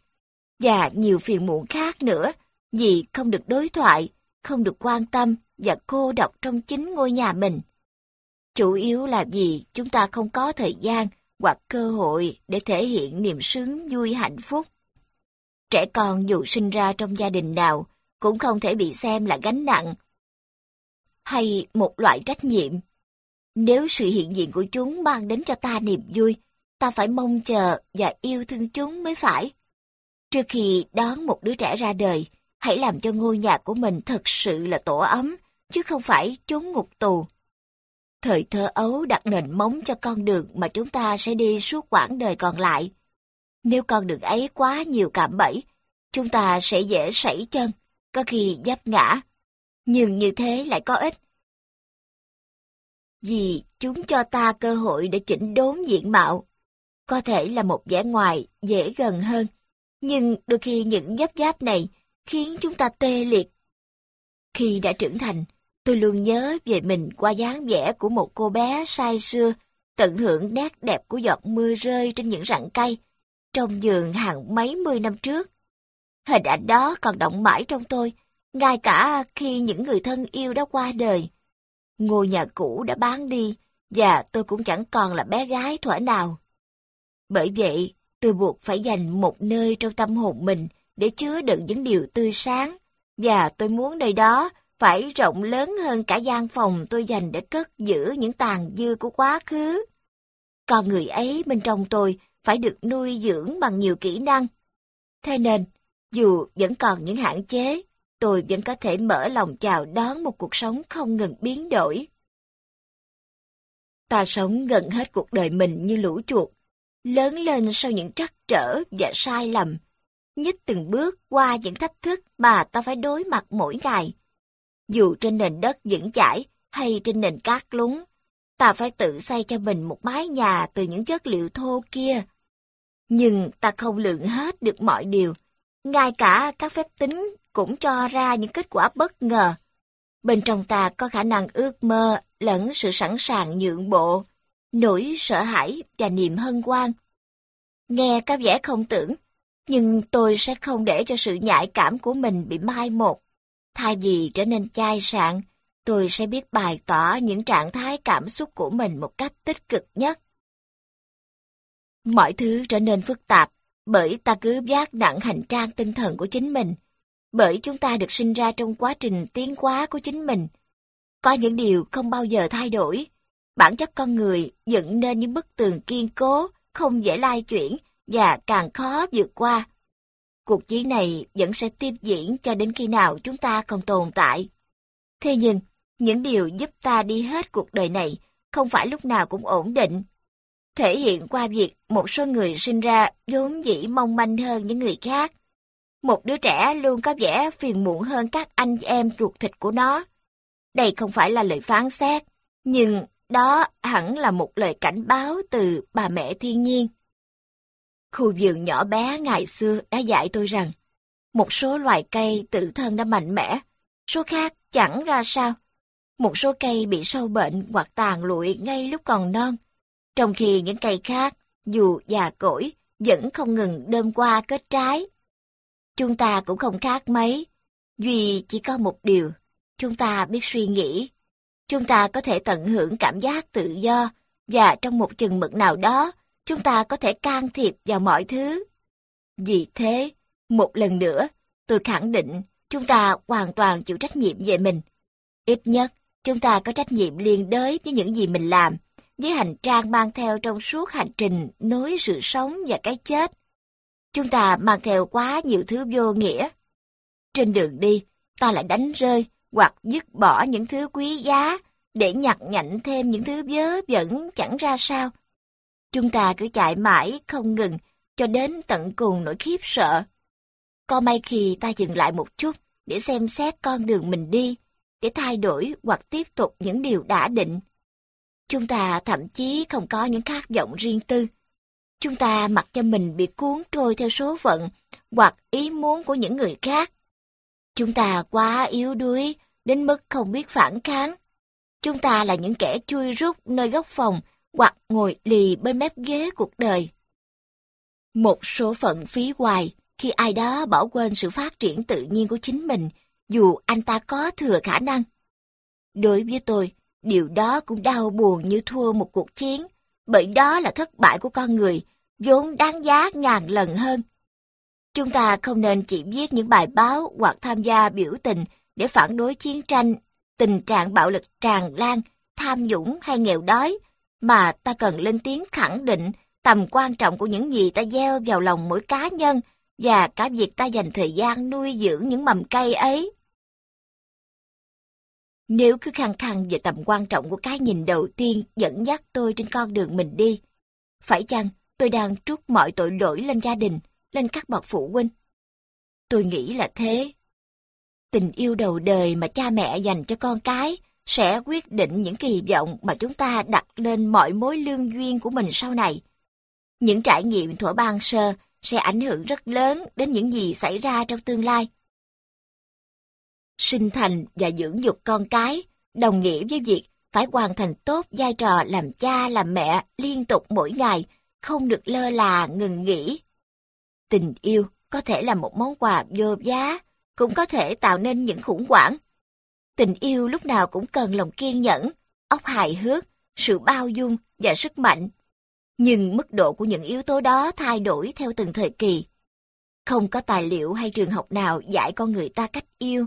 Và nhiều phiền muộn khác nữa, vì không được đối thoại, không được quan tâm và cô độc trong chính ngôi nhà mình. Chủ yếu là vì chúng ta không có thời gian hoặc cơ hội để thể hiện niềm sướng vui hạnh phúc. Trẻ con dù sinh ra trong gia đình nào cũng không thể bị xem là gánh nặng hay một loại trách nhiệm. Nếu sự hiện diện của chúng mang đến cho ta niềm vui, ta phải mong chờ và yêu thương chúng mới phải. Trước khi đón một đứa trẻ ra đời, hãy làm cho ngôi nhà của mình thật sự là tổ ấm, chứ không phải chốn ngục tù. Thời thơ ấu đặt nền móng cho con đường mà chúng ta sẽ đi suốt quãng đời còn lại. Nếu con đường ấy quá nhiều cạm bẫy, chúng ta sẽ dễ sảy chân, có khi dấp ngã. Nhưng như thế lại có ích. Vì chúng cho ta cơ hội để chỉnh đốn diện mạo. Có thể là một vẻ ngoài dễ gần hơn, nhưng đôi khi những giáp giáp này khiến chúng ta tê liệt. Khi đã trưởng thành, tôi luôn nhớ về mình qua dáng vẻ của một cô bé say xưa, tận hưởng nét đẹp của giọt mưa rơi trên những rặng cây, trong giường hàng mấy mươi năm trước. Hình ảnh đó còn động mãi trong tôi, ngay cả khi những người thân yêu đã qua đời. Ngôi nhà cũ đã bán đi, và tôi cũng chẳng còn là bé gái thuở nào. Bởi vậy, tôi buộc phải dành một nơi trong tâm hồn mình để chứa đựng những điều tươi sáng, và tôi muốn nơi đó phải rộng lớn hơn cả gian phòng tôi dành để cất giữ những tàn dư của quá khứ. Con người ấy bên trong tôi phải được nuôi dưỡng bằng nhiều kỹ năng. Thế nên, dù vẫn còn những hạn chế, tôi vẫn có thể mở lòng chào đón một cuộc sống không ngừng biến đổi. Ta sống gần hết cuộc đời mình như lũ chuột, lớn lên sau những trắc trở và sai lầm, nhích từng bước qua những thách thức mà ta phải đối mặt mỗi ngày. Dù trên nền đất vững chãi hay trên nền cát lún, ta phải tự xây cho mình một mái nhà từ những chất liệu thô kia. Nhưng ta không lượng hết được mọi điều, ngay cả các phép tính cũng cho ra những kết quả bất ngờ. Bên trong ta có khả năng ước mơ lẫn sự sẵn sàng nhượng bộ, nỗi sợ hãi và niềm hân hoan. Nghe có vẻ không tưởng, nhưng tôi sẽ không để cho sự nhạy cảm của mình bị mai một. Thay vì trở nên chai sạn, tôi sẽ biết bày tỏ những trạng thái cảm xúc của mình một cách tích cực nhất. Mọi thứ trở nên phức tạp bởi ta cứ vác nặng hành trang tinh thần của chính mình, bởi chúng ta được sinh ra trong quá trình tiến hóa của chính mình. Có những điều không bao giờ thay đổi. Bản chất con người dựng nên những bức tường kiên cố, không dễ lai chuyển và càng khó vượt qua. Cuộc chiến này vẫn sẽ tiếp diễn cho đến khi nào chúng ta còn tồn tại. Thế nhưng, những điều giúp ta đi hết cuộc đời này không phải lúc nào cũng ổn định. Thể hiện qua việc một số người sinh ra vốn dĩ mong manh hơn những người khác. Một đứa trẻ luôn có vẻ phiền muộn hơn các anh em ruột thịt của nó. Đây không phải là lời phán xét, nhưng đó hẳn là một lời cảnh báo từ bà mẹ thiên nhiên. Khu vườn nhỏ bé ngày xưa đã dạy tôi rằng, một số loài cây tự thân đã mạnh mẽ, số khác chẳng ra sao. Một số cây bị sâu bệnh hoặc tàn lụi ngay lúc còn non, trong khi những cây khác, dù già cỗi, vẫn không ngừng đơm qua kết trái. Chúng ta cũng không khác mấy, duy chỉ có một điều, chúng ta biết suy nghĩ. Chúng ta có thể tận hưởng cảm giác tự do, và trong một chừng mực nào đó, chúng ta có thể can thiệp vào mọi thứ. Vì thế, một lần nữa, tôi khẳng định chúng ta hoàn toàn chịu trách nhiệm về mình. Ít nhất, chúng ta có trách nhiệm liên đới với những gì mình làm, với hành trang mang theo trong suốt hành trình nối sự sống và cái chết. Chúng ta mang theo quá nhiều thứ vô nghĩa. Trên đường đi, ta lại đánh rơi hoặc dứt bỏ những thứ quý giá để nhặt nhạnh thêm những thứ vớ vẩn chẳng ra sao. Chúng ta cứ chạy mãi không ngừng cho đến tận cùng nỗi khiếp sợ. Có may khi ta dừng lại một chút để xem xét con đường mình đi, để thay đổi hoặc tiếp tục những điều đã định. Chúng ta thậm chí không có những khát vọng riêng tư. Chúng ta mặc cho mình bị cuốn trôi theo số phận hoặc ý muốn của những người khác. Chúng ta quá yếu đuối đến mức không biết phản kháng. Chúng ta là những kẻ chui rút nơi góc phòng hoặc ngồi lì bên mép ghế cuộc đời. Một số phận phí hoài khi ai đó bỏ quên sự phát triển tự nhiên của chính mình dù anh ta có thừa khả năng. Đối với tôi, điều đó cũng đau buồn như thua một cuộc chiến, bởi đó là thất bại của con người, vốn đáng giá ngàn lần hơn. Chúng ta không nên chỉ viết những bài báo hoặc tham gia biểu tình để phản đối chiến tranh, tình trạng bạo lực tràn lan, tham nhũng hay nghèo đói, mà ta cần lên tiếng khẳng định tầm quan trọng của những gì ta gieo vào lòng mỗi cá nhân và cả việc ta dành thời gian nuôi dưỡng những mầm cây ấy. Nếu cứ khăng khăng về tầm quan trọng của cái nhìn đầu tiên dẫn dắt tôi trên con đường mình đi, phải chăng tôi đang trút mọi tội lỗi lên gia đình, lên các bậc phụ huynh? Tôi nghĩ là thế. Tình yêu đầu đời mà cha mẹ dành cho con cái sẽ quyết định những kỳ vọng mà chúng ta đặt lên mọi mối lương duyên của mình sau này. Những trải nghiệm thuở ban sơ sẽ ảnh hưởng rất lớn đến những gì xảy ra trong tương lai. Sinh thành và dưỡng dục con cái đồng nghĩa với việc phải hoàn thành tốt vai trò làm cha làm mẹ liên tục mỗi ngày, không được lơ là ngừng nghỉ. Tình yêu có thể là một món quà vô giá, cũng có thể tạo nên những khủng hoảng. Tình yêu lúc nào cũng cần lòng kiên nhẫn, óc hài hước, sự bao dung và sức mạnh. Nhưng mức độ của những yếu tố đó thay đổi theo từng thời kỳ. Không có tài liệu hay trường học nào dạy con người ta cách yêu.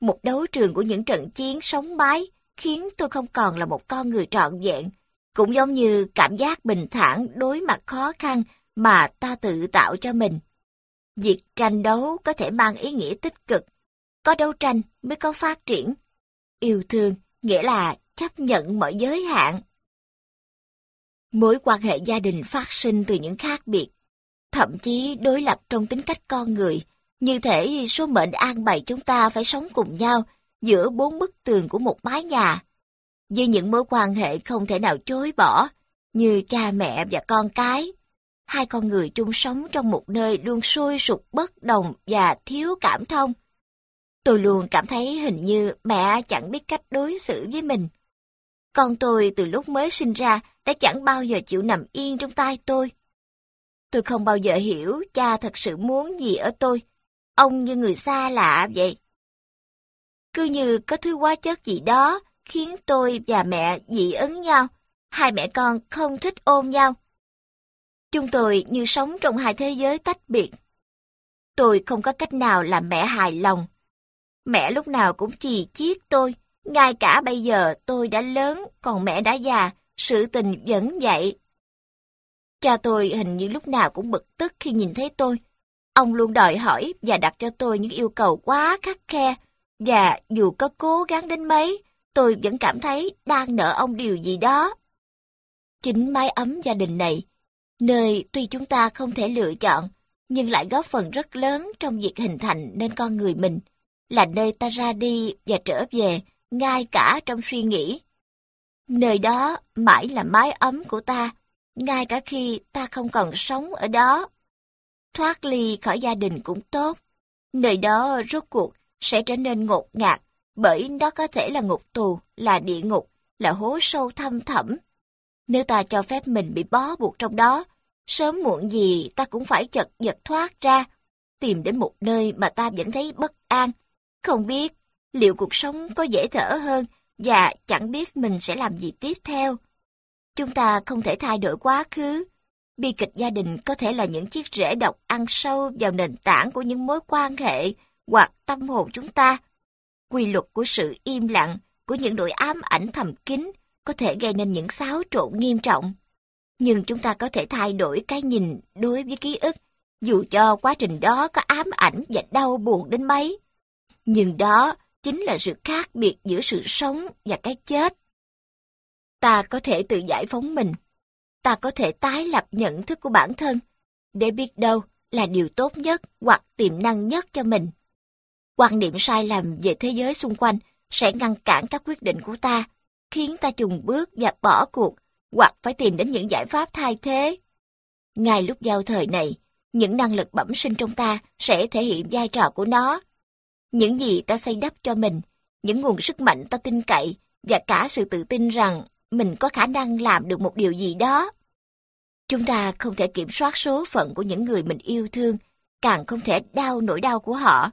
Một đấu trường của những trận chiến sống mái khiến tôi không còn là một con người trọn vẹn, cũng giống như cảm giác bình thản đối mặt khó khăn mà ta tự tạo cho mình. Việc tranh đấu có thể mang ý nghĩa tích cực, có đấu tranh mới có phát triển. Yêu thương nghĩa là chấp nhận mọi giới hạn. Mối quan hệ gia đình phát sinh từ những khác biệt, thậm chí đối lập trong tính cách con người, như thể số mệnh an bày chúng ta phải sống cùng nhau giữa bốn bức tường của một mái nhà. Với những mối quan hệ không thể nào chối bỏ, như cha mẹ và con cái, hai con người chung sống trong một nơi luôn sôi sục bất đồng và thiếu cảm thông. Tôi luôn cảm thấy hình như mẹ chẳng biết cách đối xử với mình. Con tôi từ lúc mới sinh ra đã chẳng bao giờ chịu nằm yên trong tay tôi. Tôi không bao giờ hiểu cha thật sự muốn gì ở tôi. Ông như người xa lạ vậy. Cứ như có thứ hóa chất gì đó khiến tôi và mẹ dị ứng nhau. Hai mẹ con không thích ôm nhau. Chúng tôi như sống trong hai thế giới tách biệt. Tôi không có cách nào làm mẹ hài lòng. Mẹ lúc nào cũng chì chiết tôi. Ngay cả bây giờ tôi đã lớn, còn mẹ đã già, sự tình vẫn vậy. Cha tôi hình như lúc nào cũng bực tức khi nhìn thấy tôi. Ông luôn đòi hỏi và đặt cho tôi những yêu cầu quá khắc khe. Và dù có cố gắng đến mấy, tôi vẫn cảm thấy đang nợ ông điều gì đó. Chính mái ấm gia đình này, nơi tuy chúng ta không thể lựa chọn, nhưng lại góp phần rất lớn trong việc hình thành nên con người mình, là nơi ta ra đi và trở về, ngay cả trong suy nghĩ. Nơi đó mãi là mái ấm của ta, ngay cả khi ta không còn sống ở đó. Thoát ly khỏi gia đình cũng tốt. Nơi đó rốt cuộc sẽ trở nên ngột ngạt, bởi đó có thể là ngục tù, là địa ngục, là hố sâu thâm thẳm. Nếu ta cho phép mình bị bó buộc trong đó, sớm muộn gì ta cũng phải chật vật thoát ra, tìm đến một nơi mà ta vẫn thấy bất an. Không biết liệu cuộc sống có dễ thở hơn và chẳng biết mình sẽ làm gì tiếp theo. Chúng ta không thể thay đổi quá khứ. Bi kịch gia đình có thể là những chiếc rễ độc ăn sâu vào nền tảng của những mối quan hệ hoặc tâm hồn chúng ta. Quy luật của sự im lặng, của những nỗi ám ảnh thầm kín có thể gây nên những xáo trộn nghiêm trọng. Nhưng chúng ta có thể thay đổi cái nhìn đối với ký ức, dù cho quá trình đó có ám ảnh và đau buồn đến mấy. Nhưng đó chính là sự khác biệt giữa sự sống và cái chết. Ta có thể tự giải phóng mình. Ta có thể tái lập nhận thức của bản thân, để biết đâu là điều tốt nhất hoặc tiềm năng nhất cho mình. Quan niệm sai lầm về thế giới xung quanh sẽ ngăn cản các quyết định của ta, khiến ta chùng bước và bỏ cuộc, hoặc phải tìm đến những giải pháp thay thế. Ngay lúc giao thời này, những năng lực bẩm sinh trong ta sẽ thể hiện vai trò của nó. Những gì ta xây đắp cho mình, những nguồn sức mạnh ta tin cậy và cả sự tự tin rằng mình có khả năng làm được một điều gì đó. Chúng ta không thể kiểm soát số phận của những người mình yêu thương, càng không thể đau nỗi đau của họ.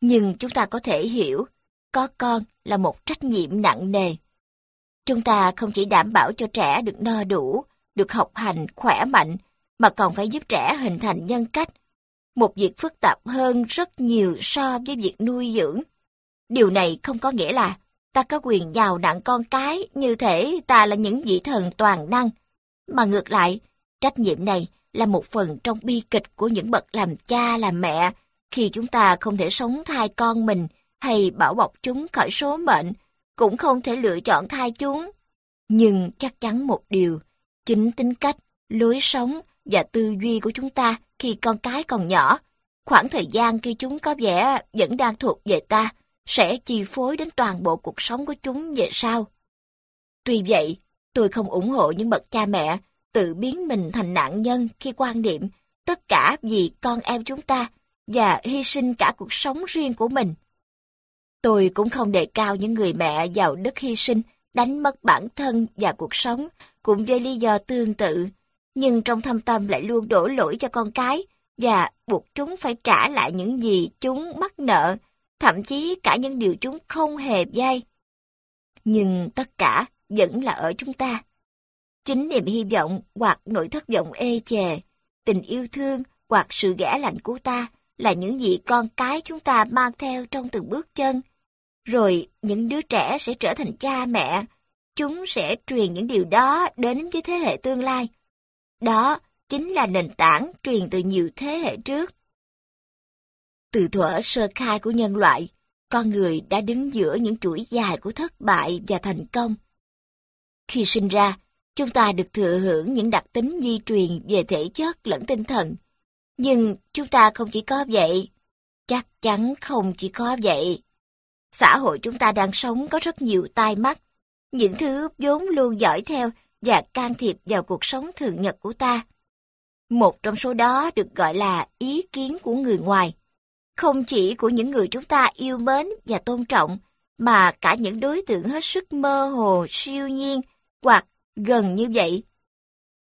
Nhưng chúng ta có thể hiểu, có con là một trách nhiệm nặng nề. Chúng ta không chỉ đảm bảo cho trẻ được no đủ, được học hành, khỏe mạnh, mà còn phải giúp trẻ hình thành nhân cách. Một việc phức tạp hơn rất nhiều so với việc nuôi dưỡng. Điều này không có nghĩa là ta có quyền nhào nặng con cái như thể ta là những vị thần toàn năng. Mà ngược lại, trách nhiệm này là một phần trong bi kịch của những bậc làm cha làm mẹ khi chúng ta không thể sống thai con mình hay bảo bọc chúng khỏi số mệnh, cũng không thể lựa chọn thai chúng. Nhưng chắc chắn một điều, chính tính cách, lối sống và tư duy của chúng ta khi con cái còn nhỏ, khoảng thời gian khi chúng có vẻ vẫn đang thuộc về ta, sẽ chi phối đến toàn bộ cuộc sống của chúng về sau. Tuy vậy, tôi không ủng hộ những bậc cha mẹ tự biến mình thành nạn nhân khi quan niệm tất cả vì con em chúng ta và hy sinh cả cuộc sống riêng của mình. Tôi cũng không đề cao những người mẹ giàu đức hy sinh, đánh mất bản thân và cuộc sống, cũng với lý do tương tự, nhưng trong thâm tâm lại luôn đổ lỗi cho con cái và buộc chúng phải trả lại những gì chúng mắc nợ, thậm chí cả những điều chúng không hề dây. Nhưng tất cả vẫn là ở chúng ta. Chính niềm hy vọng hoặc nỗi thất vọng ê chề, tình yêu thương hoặc sự ghẻ lạnh của ta là những gì con cái chúng ta mang theo trong từng bước chân. Rồi những đứa trẻ sẽ trở thành cha mẹ, chúng sẽ truyền những điều đó đến với thế hệ tương lai. Đó chính là nền tảng truyền từ nhiều thế hệ trước. Từ thuở sơ khai của nhân loại, con người đã đứng giữa những chuỗi dài của thất bại và thành công. Khi sinh ra, chúng ta được thừa hưởng những đặc tính di truyền về thể chất lẫn tinh thần. Nhưng chúng ta không chỉ có vậy. Chắc chắn không chỉ có vậy. Xã hội chúng ta đang sống có rất nhiều tai mắt. Những thứ vốn luôn dõi theo và can thiệp vào cuộc sống thường nhật của ta. Một trong số đó được gọi là ý kiến của người ngoài. Không chỉ của những người chúng ta yêu mến và tôn trọng, mà cả những đối tượng hết sức mơ hồ, siêu nhiên hoặc gần như vậy.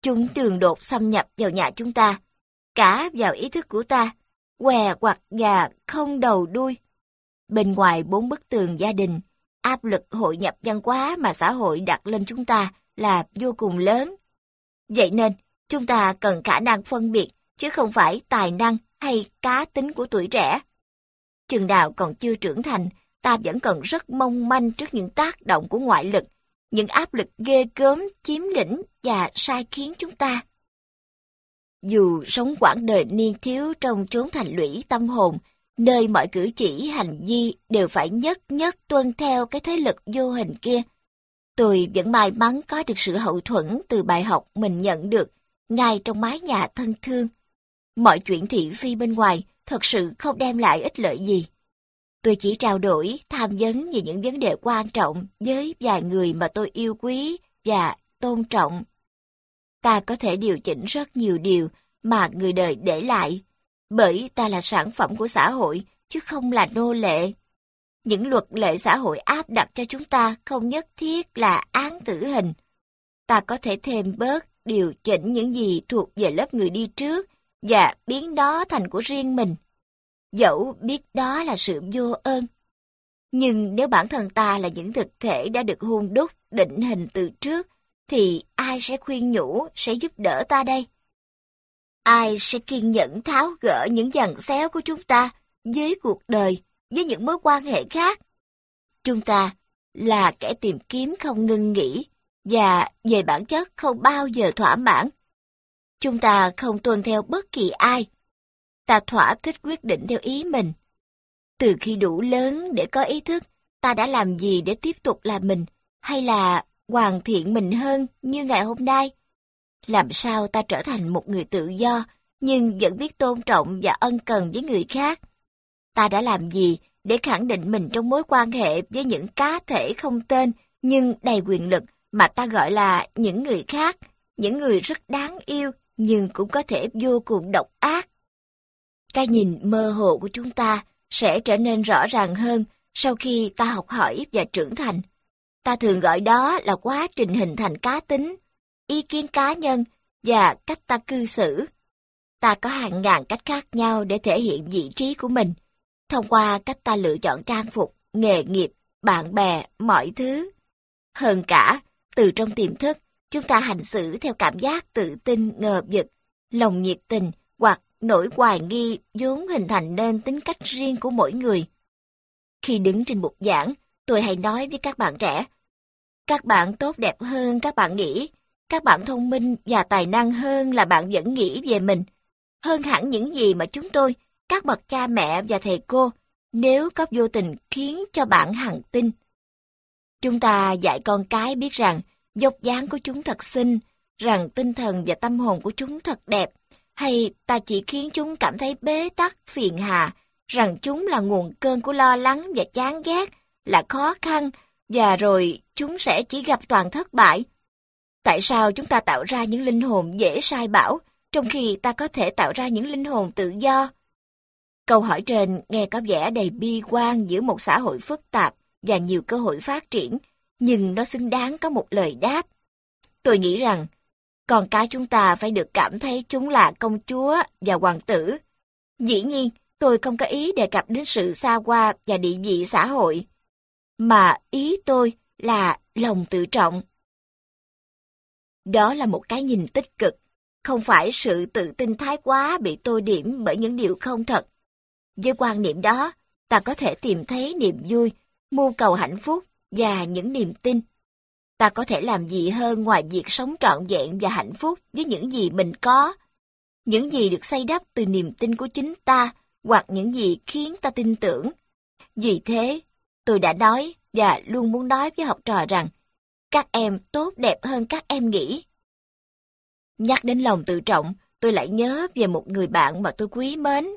Chúng tường đột xâm nhập vào nhà chúng ta, cả vào ý thức của ta, què hoặc gà không đầu đuôi. Bên ngoài bốn bức tường gia đình, áp lực hội nhập văn hóa mà xã hội đặt lên chúng ta là vô cùng lớn. Vậy nên, chúng ta cần khả năng phân biệt, chứ không phải tài năng hay cá tính của tuổi trẻ. Chừng nào còn chưa trưởng thành, ta vẫn còn rất mong manh trước những tác động của ngoại lực, những áp lực ghê gớm chiếm lĩnh và sai khiến chúng ta. Dù sống quãng đời niên thiếu trong chốn thành lũy tâm hồn, nơi mọi cử chỉ hành vi đều phải nhất nhất tuân theo cái thế lực vô hình kia, tôi vẫn may mắn có được sự hậu thuẫn từ bài học mình nhận được ngay trong mái nhà thân thương. mọi chuyện thị phi bên ngoài thật sự không đem lại ích lợi gì. Tôi chỉ trao đổi, tham vấn về những vấn đề quan trọng với vài người mà tôi yêu quý và tôn trọng. Ta có thể điều chỉnh rất nhiều điều mà người đời để lại, bởi ta là sản phẩm của xã hội chứ không là nô lệ. Những luật lệ xã hội áp đặt cho chúng ta không nhất thiết là án tử hình. Ta có thể thêm bớt, điều chỉnh những gì thuộc về lớp người đi trước và biến đó thành của riêng mình. Dẫu biết đó là sự vô ơn. Nhưng nếu bản thân ta là những thực thể đã được hung đúc, định hình từ trước, thì ai sẽ khuyên nhủ, sẽ giúp đỡ ta đây? Ai sẽ kiên nhẫn tháo gỡ những dằn xéo của chúng ta với cuộc đời, với những mối quan hệ khác? Chúng ta là kẻ tìm kiếm không ngừng nghỉ và về bản chất không bao giờ thỏa mãn. Chúng ta không tuân theo bất kỳ ai. Ta thỏa thích quyết định theo ý mình. Từ khi đủ lớn để có ý thức, ta đã làm gì để tiếp tục là mình, hay là hoàn thiện mình hơn như ngày hôm nay? Làm sao ta trở thành một người tự do, nhưng vẫn biết tôn trọng và ân cần với người khác? Ta đã làm gì để khẳng định mình trong mối quan hệ với những cá thể không tên nhưng đầy quyền lực mà ta gọi là những người khác, những người rất đáng yêu nhưng cũng có thể vô cùng độc ác. Cái nhìn mơ hồ của chúng ta sẽ trở nên rõ ràng hơn sau khi ta học hỏi và trưởng thành. Ta thường gọi đó là quá trình hình thành cá tính, ý kiến cá nhân và cách ta cư xử. Ta có hàng ngàn cách khác nhau để thể hiện vị trí của mình, thông qua cách ta lựa chọn trang phục, nghề nghiệp, bạn bè, mọi thứ. Hơn cả, từ trong tiềm thức, chúng ta hành xử theo cảm giác tự tin, ngờ vực, lòng nhiệt tình hoặc nỗi hoài nghi vốn hình thành nên tính cách riêng của mỗi người. Khi đứng trên bục giảng, tôi hay nói với các bạn trẻ, các bạn tốt đẹp hơn các bạn nghĩ, các bạn thông minh và tài năng hơn là bạn vẫn nghĩ về mình, hơn hẳn những gì mà chúng tôi, các bậc cha mẹ và thầy cô, nếu có vô tình khiến cho bạn hằng tin. Chúng ta dạy con cái biết rằng dốc dáng của chúng thật xinh, rằng tinh thần và tâm hồn của chúng thật đẹp, hay ta chỉ khiến chúng cảm thấy bế tắc, phiền hà, rằng chúng là nguồn cơn của lo lắng và chán ghét, là khó khăn, và rồi chúng sẽ chỉ gặp toàn thất bại. Tại sao chúng ta tạo ra những linh hồn dễ sai bảo, trong khi ta có thể tạo ra những linh hồn tự do? Câu hỏi trên nghe có vẻ đầy bi quan giữa một xã hội phức tạp và nhiều cơ hội phát triển, nhưng nó xứng đáng có một lời đáp. Tôi nghĩ rằng, con cái chúng ta phải được cảm thấy chúng là công chúa và hoàng tử. Dĩ nhiên, tôi không có ý đề cập đến sự xa hoa và địa vị xã hội, mà ý tôi là lòng tự trọng. Đó là một cái nhìn tích cực, không phải sự tự tin thái quá bị tô điểm bởi những điều không thật. Với quan niệm đó, ta có thể tìm thấy niềm vui, mưu cầu hạnh phúc và những niềm tin. Ta có thể làm gì hơn ngoài việc sống trọn vẹn và hạnh phúc với những gì mình có. Những gì được xây đắp từ niềm tin của chính ta hoặc những gì khiến ta tin tưởng. Vì thế, tôi đã nói và luôn muốn nói với học trò rằng các em tốt đẹp hơn các em nghĩ. Nhắc đến lòng tự trọng, tôi lại nhớ về một người bạn mà tôi quý mến.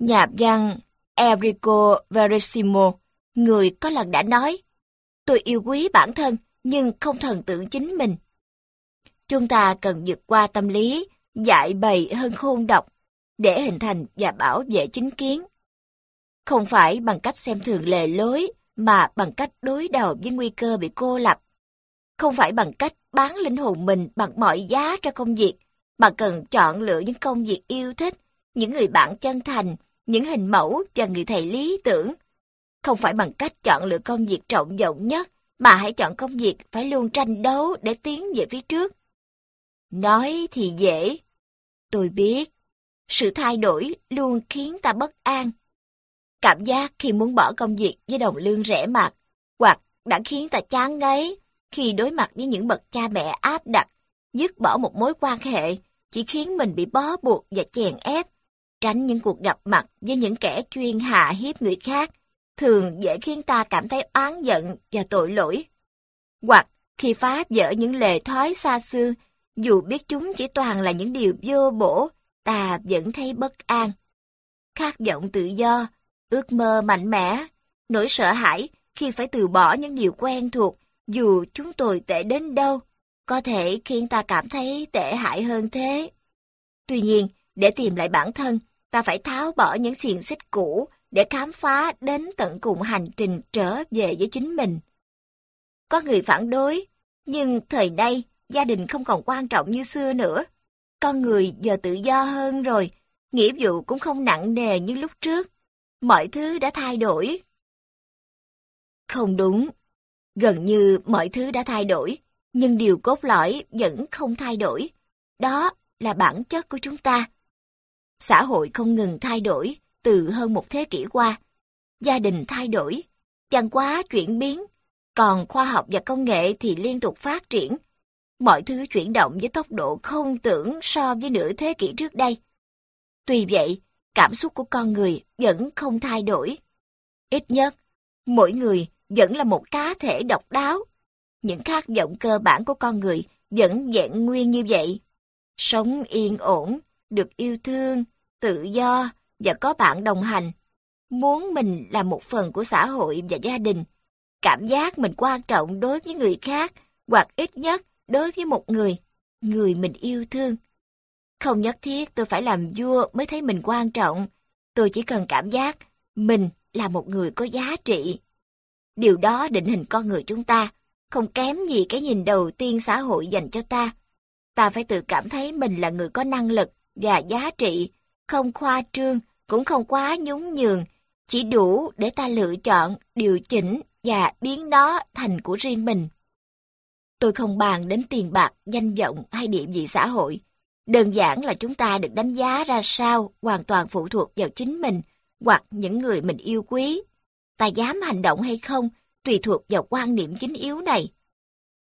Nhà văn Enrico Verissimo, người có lần đã nói, tôi yêu quý bản thân nhưng không thần tượng chính mình. Chúng ta cần vượt qua tâm lý, dạy bày hơn khôn độc, để hình thành và bảo vệ chính kiến. Không phải bằng cách xem thường lề lối, mà bằng cách đối đầu với nguy cơ bị cô lập. Không phải bằng cách bán linh hồn mình bằng mọi giá cho công việc, mà cần chọn lựa những công việc yêu thích, những người bạn chân thành, những hình mẫu và người thầy lý tưởng. Không phải bằng cách chọn lựa công việc trọng vọng nhất, mà hãy chọn công việc phải luôn tranh đấu để tiến về phía trước. Nói thì dễ. Tôi biết, sự thay đổi luôn khiến ta bất an. Cảm giác khi muốn bỏ công việc với đồng lương rẻ mạt, hoặc đã khiến ta chán ngấy khi đối mặt với những bậc cha mẹ áp đặt, dứt bỏ một mối quan hệ, chỉ khiến mình bị bó buộc và chèn ép, tránh những cuộc gặp mặt với những kẻ chuyên hạ hiếp người khác, thường dễ khiến ta cảm thấy oán giận và tội lỗi. Hoặc khi phá vỡ những lề thói xa xưa, dù biết chúng chỉ toàn là những điều vô bổ, ta vẫn thấy bất an. Khát vọng tự do, ước mơ mạnh mẽ, nỗi sợ hãi khi phải từ bỏ những điều quen thuộc dù chúng tồi tệ đến đâu, có thể khiến ta cảm thấy tệ hại hơn thế. Tuy nhiên, để tìm lại bản thân, ta phải tháo bỏ những xiềng xích cũ để khám phá đến tận cùng hành trình trở về với chính mình. Có người phản đối, nhưng thời nay gia đình không còn quan trọng như xưa nữa. Con người giờ tự do hơn rồi, nghĩa vụ cũng không nặng nề như lúc trước. Mọi thứ đã thay đổi. Không đúng. Gần như mọi thứ đã thay đổi, nhưng điều cốt lõi vẫn không thay đổi. Đó là bản chất của chúng ta. Xã hội không ngừng thay đổi từ hơn một thế kỷ qua. Gia đình thay đổi, văn hóa chuyển biến, còn khoa học và công nghệ thì liên tục phát triển. Mọi thứ chuyển động với tốc độ không tưởng so với nửa thế kỷ trước đây. Tuy vậy, cảm xúc của con người vẫn không thay đổi. Ít nhất, mỗi người vẫn là một cá thể độc đáo. Những khát vọng cơ bản của con người vẫn vẹn nguyên như vậy. Sống yên ổn, được yêu thương, tự do và có bạn đồng hành. Muốn mình là một phần của xã hội và gia đình. Cảm giác mình quan trọng đối với người khác, hoặc ít nhất đối với một người, người mình yêu thương. Không nhất thiết tôi phải làm vua mới thấy mình quan trọng. Tôi chỉ cần cảm giác mình là một người có giá trị. Điều đó định hình con người chúng ta, không kém gì cái nhìn đầu tiên xã hội dành cho ta. Ta phải tự cảm thấy mình là người có năng lực và giá trị, không khoa trương, cũng không quá nhún nhường, chỉ đủ để ta lựa chọn, điều chỉnh và biến nó thành của riêng mình. Tôi không bàn đến tiền bạc, danh vọng hay địa vị xã hội. Đơn giản là chúng ta được đánh giá ra sao hoàn toàn phụ thuộc vào chính mình hoặc những người mình yêu quý. Ta dám hành động hay không tùy thuộc vào quan niệm chính yếu này.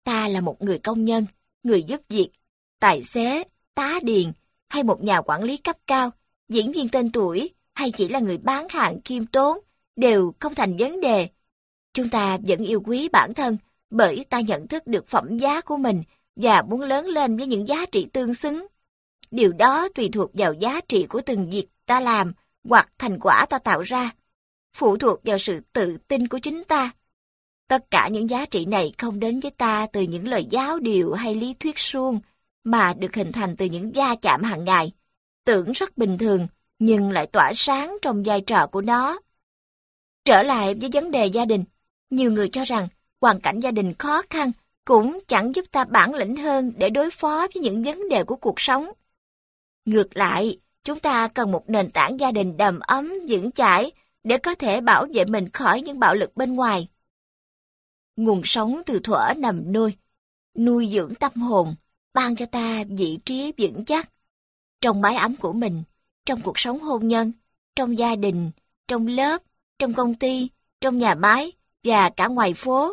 Ta là một người công nhân, người giúp việc, tài xế, tá điền hay một nhà quản lý cấp cao, diễn viên tên tuổi hay chỉ là người bán hàng khiêm tốn đều không thành vấn đề. Chúng ta vẫn yêu quý bản thân bởi ta nhận thức được phẩm giá của mình và muốn lớn lên với những giá trị tương xứng. Điều đó tùy thuộc vào giá trị của từng việc ta làm hoặc thành quả ta tạo ra, phụ thuộc vào sự tự tin của chính ta. Tất cả những giá trị này không đến với ta từ những lời giáo điều hay lý thuyết suông, mà được hình thành từ những va chạm hàng ngày. Tưởng rất bình thường, nhưng lại tỏa sáng trong vai trò của nó. Trở lại với vấn đề gia đình, nhiều người cho rằng hoàn cảnh gia đình khó khăn cũng chẳng giúp ta bản lĩnh hơn để đối phó với những vấn đề của cuộc sống. Ngược lại, chúng ta cần một nền tảng gia đình đầm ấm, vững chãi để có thể bảo vệ mình khỏi những bạo lực bên ngoài. Nguồn sống từ thuở nằm nuôi, nuôi dưỡng tâm hồn, ban cho ta vị trí vững chắc. Trong mái ấm của mình, trong cuộc sống hôn nhân, trong gia đình, trong lớp, trong công ty, trong nhà máy và cả ngoài phố.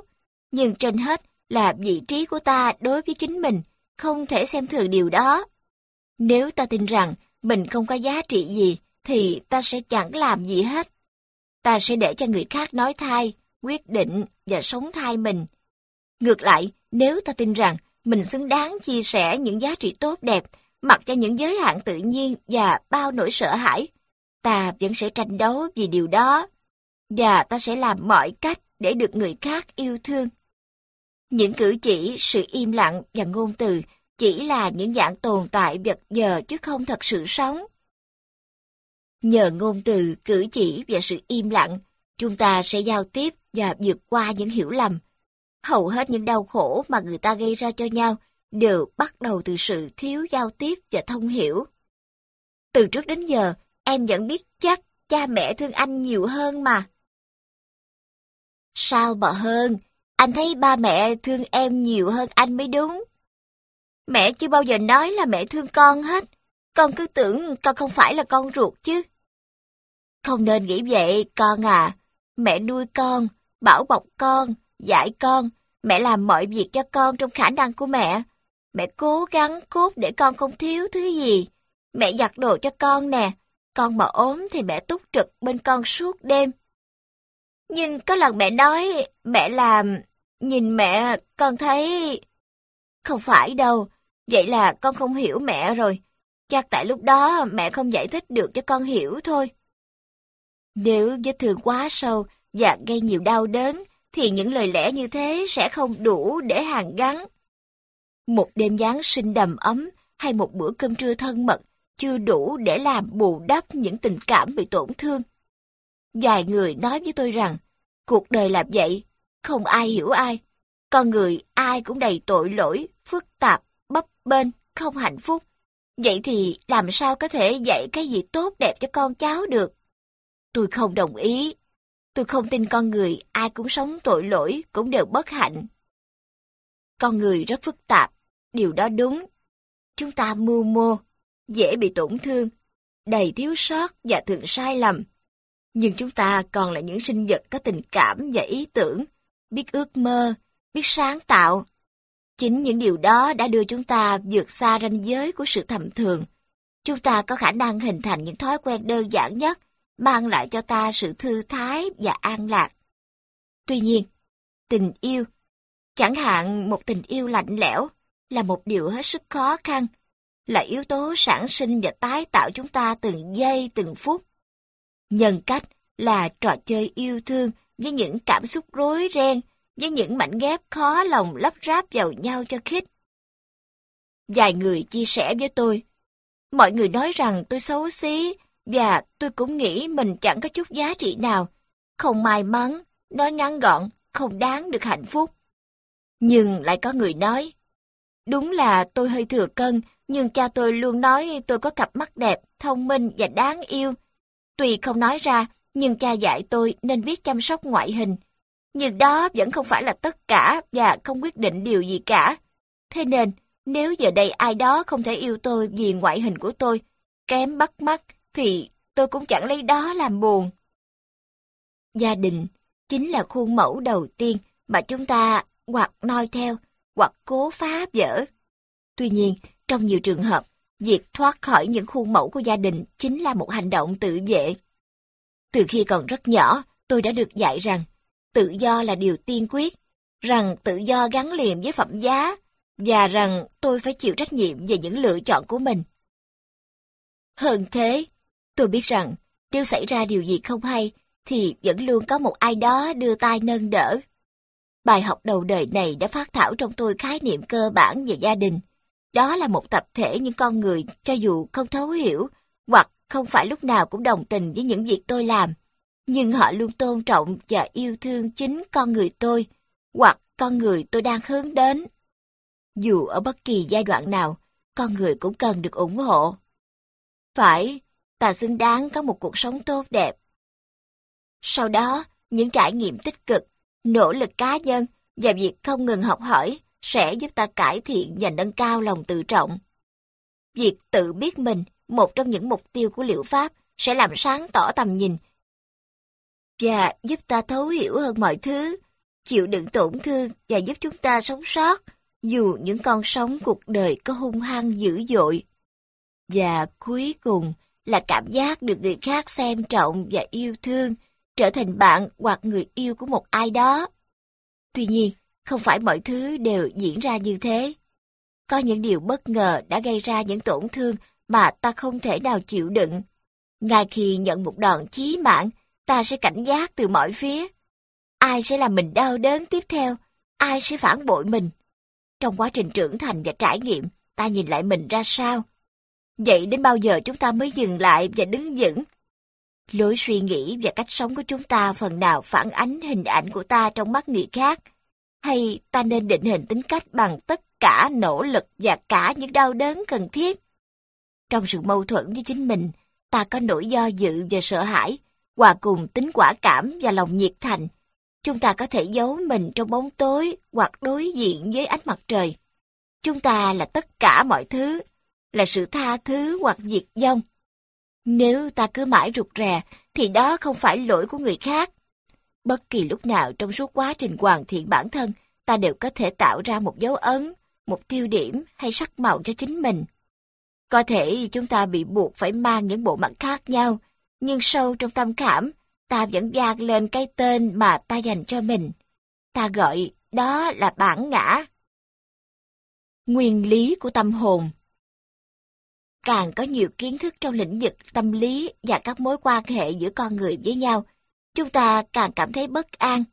Nhưng trên hết là vị trí của ta đối với chính mình, không thể xem thường điều đó. Nếu ta tin rằng mình không có giá trị gì, thì ta sẽ chẳng làm gì hết. Ta sẽ để cho người khác nói thay, quyết định và sống thay mình. Ngược lại, nếu ta tin rằng mình xứng đáng chia sẻ những giá trị tốt đẹp, mặc cho những giới hạn tự nhiên và bao nỗi sợ hãi, ta vẫn sẽ tranh đấu vì điều đó. Và ta sẽ làm mọi cách để được người khác yêu thương. Những cử chỉ, sự im lặng và ngôn từ chỉ là những dạng tồn tại vật giờ chứ không thật sự sống. Nhờ ngôn từ, cử chỉ và sự im lặng, chúng ta sẽ giao tiếp và vượt qua những hiểu lầm. Hầu hết những đau khổ mà người ta gây ra cho nhau đều bắt đầu từ sự thiếu giao tiếp và thông hiểu. Từ trước đến giờ, em vẫn biết chắc cha mẹ thương anh nhiều hơn mà. Sao mà hơn? Anh thấy ba mẹ thương em nhiều hơn anh mới đúng. Mẹ chưa bao giờ nói là mẹ thương con hết. Con cứ tưởng con không phải là con ruột chứ. Không nên nghĩ vậy, con à. Mẹ nuôi con, bảo bọc con, dạy con. Mẹ làm mọi việc cho con trong khả năng của mẹ. Mẹ cố gắng cốt để con không thiếu thứ gì. Mẹ giặt đồ cho con nè. Con mà ốm thì mẹ túc trực bên con suốt đêm. Nhưng có lần mẹ nói, mẹ làm, nhìn mẹ, con thấy... Không phải đâu, vậy là con không hiểu mẹ rồi. Chắc tại lúc đó mẹ không giải thích được cho con hiểu thôi. Nếu vết thương quá sâu và gây nhiều đau đớn, thì những lời lẽ như thế sẽ không đủ để hàn gắn. Một đêm Giáng sinh đầm ấm hay một bữa cơm trưa thân mật chưa đủ để làm bù đắp những tình cảm bị tổn thương. Vài người nói với tôi rằng, cuộc đời là vậy, không ai hiểu ai. Con người ai cũng đầy tội lỗi, phức tạp, bấp bênh, không hạnh phúc. Vậy thì làm sao có thể dạy cái gì tốt đẹp cho con cháu được? Tôi không đồng ý. Tôi không tin con người ai cũng sống tội lỗi, cũng đều bất hạnh. Con người rất phức tạp, điều đó đúng. Chúng ta mưu mô, dễ bị tổn thương, đầy thiếu sót và thường sai lầm. Nhưng chúng ta còn là những sinh vật có tình cảm và ý tưởng, biết ước mơ, biết sáng tạo. Chính những điều đó đã đưa chúng ta vượt xa ranh giới của sự thầm thường. Chúng ta có khả năng hình thành những thói quen đơn giản nhất, mang lại cho ta sự thư thái và an lạc. Tuy nhiên, tình yêu, chẳng hạn một tình yêu lạnh lẽo, là một điều hết sức khó khăn, là yếu tố sản sinh và tái tạo chúng ta từng giây từng phút. Nhân cách là trò chơi yêu thương với những cảm xúc rối ren, với những mảnh ghép khó lòng lắp ráp vào nhau cho khít. Vài người chia sẻ với tôi, mọi người nói rằng tôi xấu xí, và tôi cũng nghĩ mình chẳng có chút giá trị nào, không may mắn, nói ngắn gọn, không đáng được hạnh phúc. Nhưng lại có người nói, đúng là tôi hơi thừa cân, nhưng cha tôi luôn nói tôi có cặp mắt đẹp, thông minh và đáng yêu. Tuy không nói ra, nhưng cha dạy tôi nên biết chăm sóc ngoại hình. Nhưng đó vẫn không phải là tất cả và không quyết định điều gì cả. Thế nên, nếu giờ đây ai đó không thể yêu tôi vì ngoại hình của tôi, kém bắt mắt, thì tôi cũng chẳng lấy đó làm buồn. Gia đình chính là khuôn mẫu đầu tiên mà chúng ta hoặc noi theo, hoặc cố phá vỡ. Tuy nhiên, trong nhiều trường hợp, việc thoát khỏi những khuôn mẫu của gia đình chính là một hành động tự vệ. Từ khi còn rất nhỏ, tôi đã được dạy rằng tự do là điều tiên quyết, rằng tự do gắn liền với phẩm giá, và rằng tôi phải chịu trách nhiệm về những lựa chọn của mình. Hơn thế, tôi biết rằng nếu xảy ra điều gì không hay, thì vẫn luôn có một ai đó đưa tay nâng đỡ. Bài học đầu đời này đã phát thảo trong tôi khái niệm cơ bản về gia đình. Đó là một tập thể những con người cho dù không thấu hiểu hoặc không phải lúc nào cũng đồng tình với những việc tôi làm, nhưng họ luôn tôn trọng và yêu thương chính con người tôi hoặc con người tôi đang hướng đến. Dù ở bất kỳ giai đoạn nào, con người cũng cần được ủng hộ. Phải, ta xứng đáng có một cuộc sống tốt đẹp. Sau đó, những trải nghiệm tích cực, nỗ lực cá nhân và việc không ngừng học hỏi sẽ giúp ta cải thiện và nâng cao lòng tự trọng. Việc tự biết mình, một trong những mục tiêu của liệu pháp, sẽ làm sáng tỏ tầm nhìn và giúp ta thấu hiểu hơn mọi thứ, chịu đựng tổn thương và giúp chúng ta sống sót, dù những con sống cuộc đời có hung hăng dữ dội. Và cuối cùng là cảm giác được người khác xem trọng và yêu thương, trở thành bạn hoặc người yêu của một ai đó. Tuy nhiên, không phải mọi thứ đều diễn ra như thế. Có những điều bất ngờ đã gây ra những tổn thương mà ta không thể nào chịu đựng. Ngay khi nhận một đòn chí mạng, ta sẽ cảnh giác từ mọi phía. Ai sẽ làm mình đau đớn tiếp theo? Ai sẽ phản bội mình? Trong quá trình trưởng thành và trải nghiệm, ta nhìn lại mình ra sao? Vậy đến bao giờ chúng ta mới dừng lại và đứng vững? Lối suy nghĩ và cách sống của chúng ta phần nào phản ánh hình ảnh của ta trong mắt người khác, hay ta nên định hình tính cách bằng tất cả nỗ lực và cả những đau đớn cần thiết? Trong sự mâu thuẫn với chính mình, ta có nỗi do dự và sợ hãi, hòa cùng tính quả cảm và lòng nhiệt thành. Chúng ta có thể giấu mình trong bóng tối hoặc đối diện với ánh mặt trời. Chúng ta là tất cả mọi thứ, là sự tha thứ hoặc diệt vong. Nếu ta cứ mãi rụt rè, thì đó không phải lỗi của người khác, Bất kỳ lúc nào trong suốt quá trình hoàn thiện bản thân, ta đều có thể tạo ra một dấu ấn, một tiêu điểm hay sắc màu cho chính mình. Có thể chúng ta bị buộc phải mang những bộ mặt khác nhau, nhưng sâu trong tâm khảm, ta vẫn vang lên cái tên mà ta dành cho mình. Ta gọi đó là bản ngã. Nguyên lý của tâm hồn càng có nhiều kiến thức trong lĩnh vực tâm lý và các mối quan hệ giữa con người với nhau, chúng ta càng cảm thấy bất an.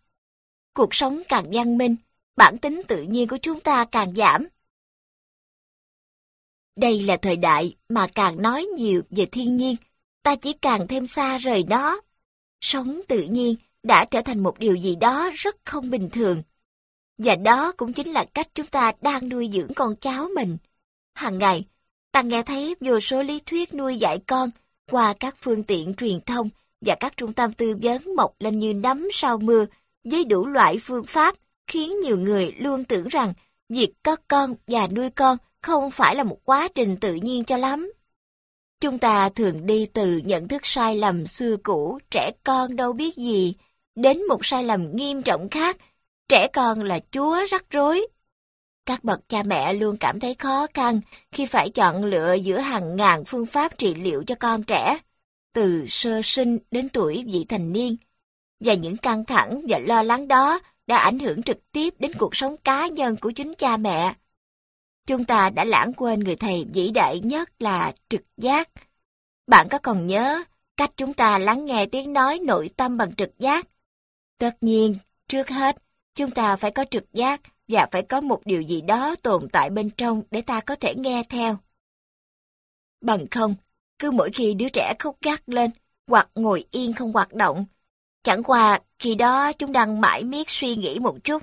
Cuộc sống càng văn minh, bản tính tự nhiên của chúng ta càng giảm. Đây là thời đại mà càng nói nhiều về thiên nhiên, ta chỉ càng thêm xa rời nó. Sống tự nhiên đã trở thành một điều gì đó rất không bình thường. Và đó cũng chính là cách chúng ta đang nuôi dưỡng con cháu mình. Hàng ngày, ta nghe thấy vô số lý thuyết nuôi dạy con qua các phương tiện truyền thông và các trung tâm tư vấn mọc lên như nấm sau mưa với đủ loại phương pháp khiến nhiều người luôn tưởng rằng việc có con và nuôi con không phải là một quá trình tự nhiên cho lắm. Chúng ta thường đi từ nhận thức sai lầm xưa cũ, trẻ con đâu biết gì, đến một sai lầm nghiêm trọng khác, trẻ con là chúa rắc rối. Các bậc cha mẹ luôn cảm thấy khó khăn khi phải chọn lựa giữa hàng ngàn phương pháp trị liệu cho con trẻ, từ sơ sinh đến tuổi vị thành niên. Và những căng thẳng và lo lắng đó đã ảnh hưởng trực tiếp đến cuộc sống cá nhân của chính cha mẹ. Chúng ta đã lãng quên người thầy vĩ đại nhất là trực giác. Bạn có còn nhớ cách chúng ta lắng nghe tiếng nói nội tâm bằng trực giác? Tất nhiên, trước hết, chúng ta phải có trực giác và phải có một điều gì đó tồn tại bên trong để ta có thể nghe theo. Bằng không, cứ mỗi khi đứa trẻ khóc gắt lên hoặc ngồi yên không hoạt động, chẳng qua khi đó chúng đang mãi miết suy nghĩ một chút.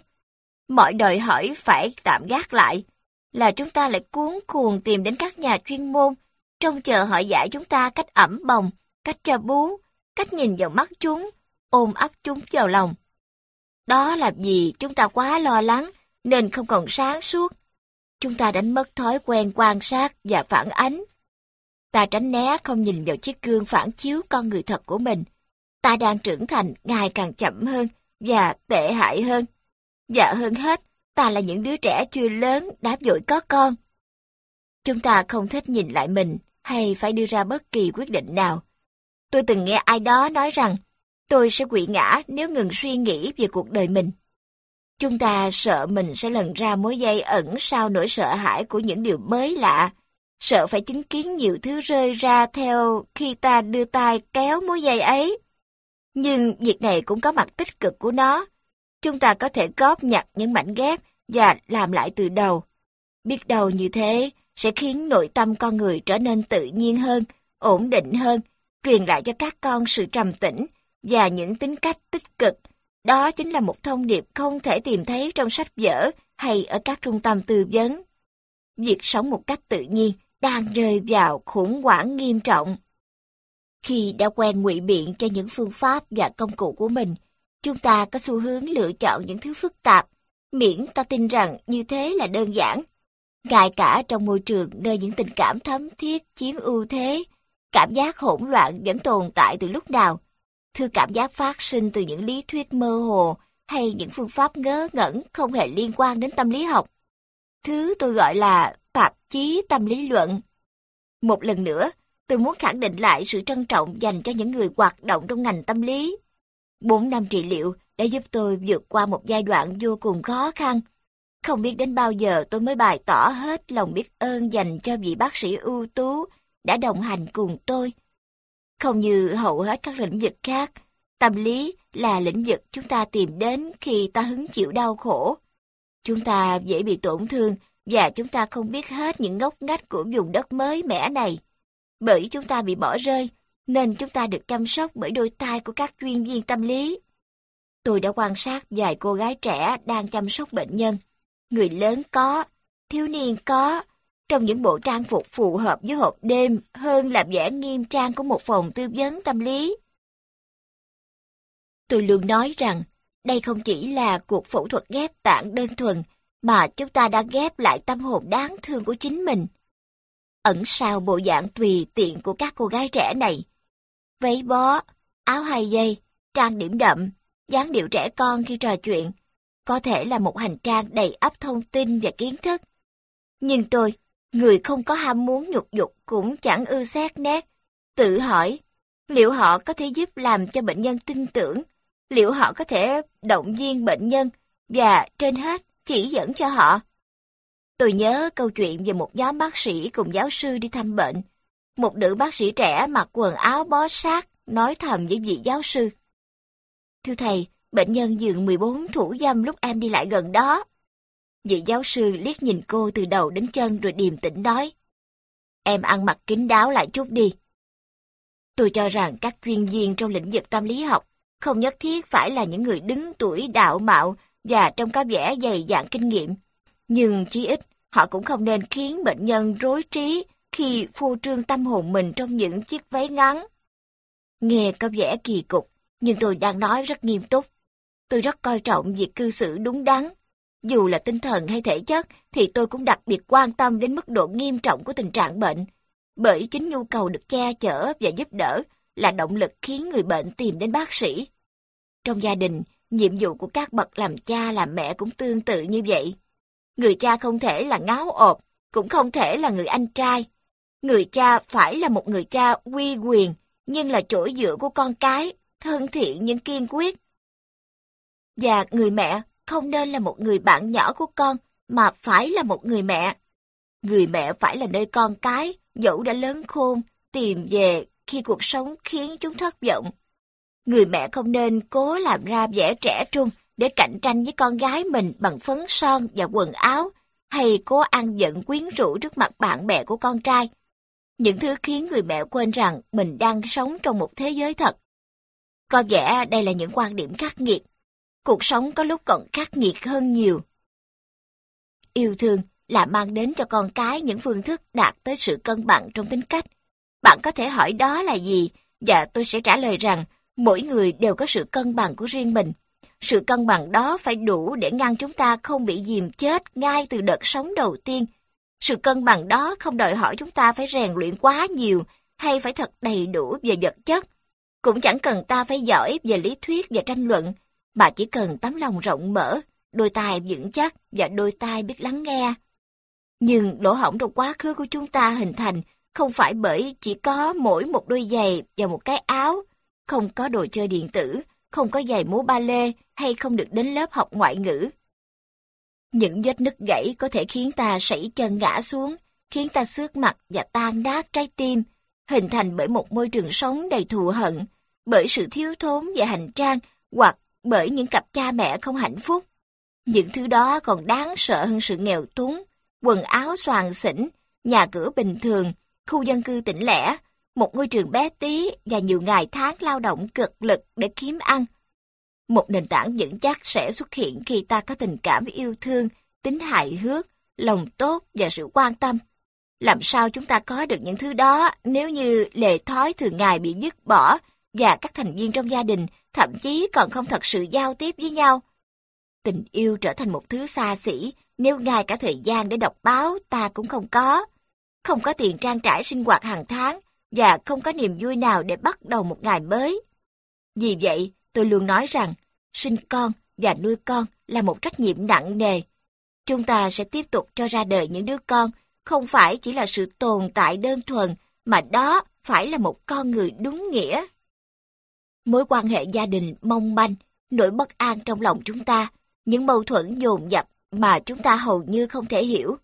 Mọi đòi hỏi phải tạm gác lại, là chúng ta lại cuốn cuồng tìm đến các nhà chuyên môn, trông chờ họ dạy chúng ta cách ẩm bồng, cách cho bú, cách nhìn vào mắt chúng, ôm ấp chúng vào lòng. Đó là vì chúng ta quá lo lắng nên không còn sáng suốt. Chúng ta đánh mất thói quen quan sát và phản ánh. Ta tránh né không nhìn vào chiếc gương phản chiếu con người thật của mình. Ta đang trưởng thành ngày càng chậm hơn và tệ hại hơn. Và hơn hết, ta là những đứa trẻ chưa lớn đã dội có con. Chúng ta không thích nhìn lại mình hay phải đưa ra bất kỳ quyết định nào. Tôi từng nghe ai đó nói rằng tôi sẽ quỵ ngã nếu ngừng suy nghĩ về cuộc đời mình. Chúng ta sợ mình sẽ lần ra mối dây ẩn sau nỗi sợ hãi của những điều mới lạ, sợ phải chứng kiến nhiều thứ rơi ra theo khi ta đưa tay kéo mối dây ấy. Nhưng việc này cũng có mặt tích cực của nó. Chúng ta có thể góp nhặt những mảnh ghép và làm lại từ đầu. Biết đầu như thế sẽ khiến nội tâm con người trở nên tự nhiên hơn, ổn định hơn, truyền lại cho các con sự trầm tĩnh và những tính cách tích cực. Đó chính là một thông điệp không thể tìm thấy trong sách vở hay ở các trung tâm tư vấn. Việc sống một cách tự nhiên đang rơi vào khủng hoảng nghiêm trọng. Khi đã quen ngụy biện cho những phương pháp và công cụ của mình, chúng ta có xu hướng lựa chọn những thứ phức tạp, miễn ta tin rằng như thế là đơn giản. Ngay cả trong môi trường nơi những tình cảm thấm thiết chiếm ưu thế, cảm giác hỗn loạn vẫn tồn tại từ lúc nào. Thư cảm giác phát sinh từ những lý thuyết mơ hồ hay những phương pháp ngớ ngẩn không hề liên quan đến tâm lý học. Thứ tôi gọi là tạp chí tâm lý luận. Một lần nữa, tôi muốn khẳng định lại sự trân trọng dành cho những người hoạt động trong ngành tâm lý. Bốn năm trị liệu đã giúp tôi vượt qua một giai đoạn vô cùng khó khăn. Không biết đến bao giờ tôi mới bày tỏ hết lòng biết ơn dành cho vị bác sĩ ưu tú đã đồng hành cùng tôi. Không như hầu hết các lĩnh vực khác, tâm lý là lĩnh vực chúng ta tìm đến khi ta hứng chịu đau khổ. Chúng ta dễ bị tổn thương và chúng ta không biết hết những ngóc ngách của vùng đất mới mẻ này. Bởi chúng ta bị bỏ rơi, nên chúng ta được chăm sóc bởi đôi tay của các chuyên viên tâm lý. Tôi đã quan sát vài cô gái trẻ đang chăm sóc bệnh nhân. Người lớn có, thiếu niên có, trong những bộ trang phục phù hợp với hộp đêm hơn là vẻ nghiêm trang của một phòng tư vấn tâm lý. Tôi luôn nói rằng, đây không chỉ là cuộc phẫu thuật ghép tạng đơn thuần, mà chúng ta đã ghép lại tâm hồn đáng thương của chính mình. Ẩn sau bộ dạng tùy tiện của các cô gái trẻ này, váy bó, áo hai dây, trang điểm đậm, dáng điệu trẻ con khi trò chuyện, có thể là một hành trang đầy ắp thông tin và kiến thức. Nhưng tôi, người không có ham muốn nhục dục cũng chẳng ưa xét nét, tự hỏi, liệu họ có thể giúp làm cho bệnh nhân tin tưởng, liệu họ có thể động viên bệnh nhân và trên hết chỉ dẫn cho họ. Tôi nhớ câu chuyện về một nhóm bác sĩ cùng giáo sư đi thăm bệnh, Một nữ bác sĩ trẻ mặc quần áo bó sát, nói thầm với vị giáo sư. Thưa thầy, bệnh nhân giường 14 thủ dâm lúc em đi lại gần đó. Vị giáo sư liếc nhìn cô từ đầu đến chân rồi điềm tĩnh nói. Em ăn mặc kín đáo lại chút đi. Tôi cho rằng các chuyên viên trong lĩnh vực tâm lý học không nhất thiết phải là những người đứng tuổi đạo mạo và trong có vẻ dày dạn kinh nghiệm. Nhưng chí ít, họ cũng không nên khiến bệnh nhân rối trí khi phô trương tâm hồn mình trong những chiếc váy ngắn. Nghe có vẻ kỳ cục, nhưng tôi đang nói rất nghiêm túc. Tôi rất coi trọng việc cư xử đúng đắn. Dù là tinh thần hay thể chất, thì tôi cũng đặc biệt quan tâm đến mức độ nghiêm trọng của tình trạng bệnh. Bởi chính nhu cầu được che chở và giúp đỡ là động lực khiến người bệnh tìm đến bác sĩ. Trong gia đình, nhiệm vụ của các bậc làm cha làm mẹ cũng tương tự như vậy. Người cha không thể là ngáo ộp, cũng không thể là người anh trai. Người cha phải là một người cha uy quyền, nhưng là chỗ dựa của con cái, thân thiện nhưng kiên quyết. Và người mẹ không nên là một người bạn nhỏ của con, mà phải là một người mẹ. Người mẹ phải là nơi con cái, dẫu đã lớn khôn, tìm về khi cuộc sống khiến chúng thất vọng. Người mẹ không nên cố làm ra vẻ trẻ trung để cạnh tranh với con gái mình bằng phấn son và quần áo, hay cố ăn giận quyến rũ trước mặt bạn bè của con trai. Những thứ khiến người mẹ quên rằng mình đang sống trong một thế giới thật. Có vẻ đây là những quan điểm khắc nghiệt. Cuộc sống có lúc còn khắc nghiệt hơn nhiều. Yêu thương là mang đến cho con cái những phương thức đạt tới sự cân bằng trong tính cách. Bạn có thể hỏi đó là gì, và tôi sẽ trả lời rằng mỗi người đều có sự cân bằng của riêng mình. Sự cân bằng đó phải đủ để ngăn chúng ta không bị dìm chết ngay từ đợt sống đầu tiên. Sự cân bằng đó không đòi hỏi chúng ta phải rèn luyện quá nhiều hay phải thật đầy đủ về vật chất. Cũng chẳng cần ta phải giỏi về lý thuyết và tranh luận, mà chỉ cần tấm lòng rộng mở, đôi tai vững chắc và đôi tai biết lắng nghe. Nhưng lỗ hổng trong quá khứ của chúng ta hình thành không phải bởi chỉ có mỗi một đôi giày và một cái áo, không có đồ chơi điện tử, không có giày múa ba lê hay không được đến lớp học ngoại ngữ. Những vết nứt gãy có thể khiến ta sảy chân ngã xuống, khiến ta xước mặt và tan nát trái tim, hình thành bởi một môi trường sống đầy thù hận, bởi sự thiếu thốn và hành trang hoặc bởi những cặp cha mẹ không hạnh phúc. Những thứ đó còn đáng sợ hơn sự nghèo túng, quần áo xoàng xỉn, nhà cửa bình thường, khu dân cư tỉnh lẻ, một ngôi trường bé tí và nhiều ngày tháng lao động cực lực để kiếm ăn. Một nền tảng vững chắc sẽ xuất hiện khi ta có tình cảm yêu thương, tính hài hước, lòng tốt và sự quan tâm. Làm sao chúng ta có được những thứ đó nếu như lệ thói thường ngày bị dứt bỏ và các thành viên trong gia đình thậm chí còn không thật sự giao tiếp với nhau? Tình yêu trở thành một thứ xa xỉ nếu ngay cả thời gian để đọc báo ta cũng không có. Không có tiền trang trải sinh hoạt hàng tháng và không có niềm vui nào để bắt đầu một ngày mới. Vì vậy, tôi luôn nói rằng, sinh con và nuôi con là một trách nhiệm nặng nề. Chúng ta sẽ tiếp tục cho ra đời những đứa con, không phải chỉ là sự tồn tại đơn thuần, mà đó phải là một con người đúng nghĩa. Mối quan hệ gia đình mong manh, nỗi bất an trong lòng chúng ta, những mâu thuẫn dồn dập mà chúng ta hầu như không thể hiểu.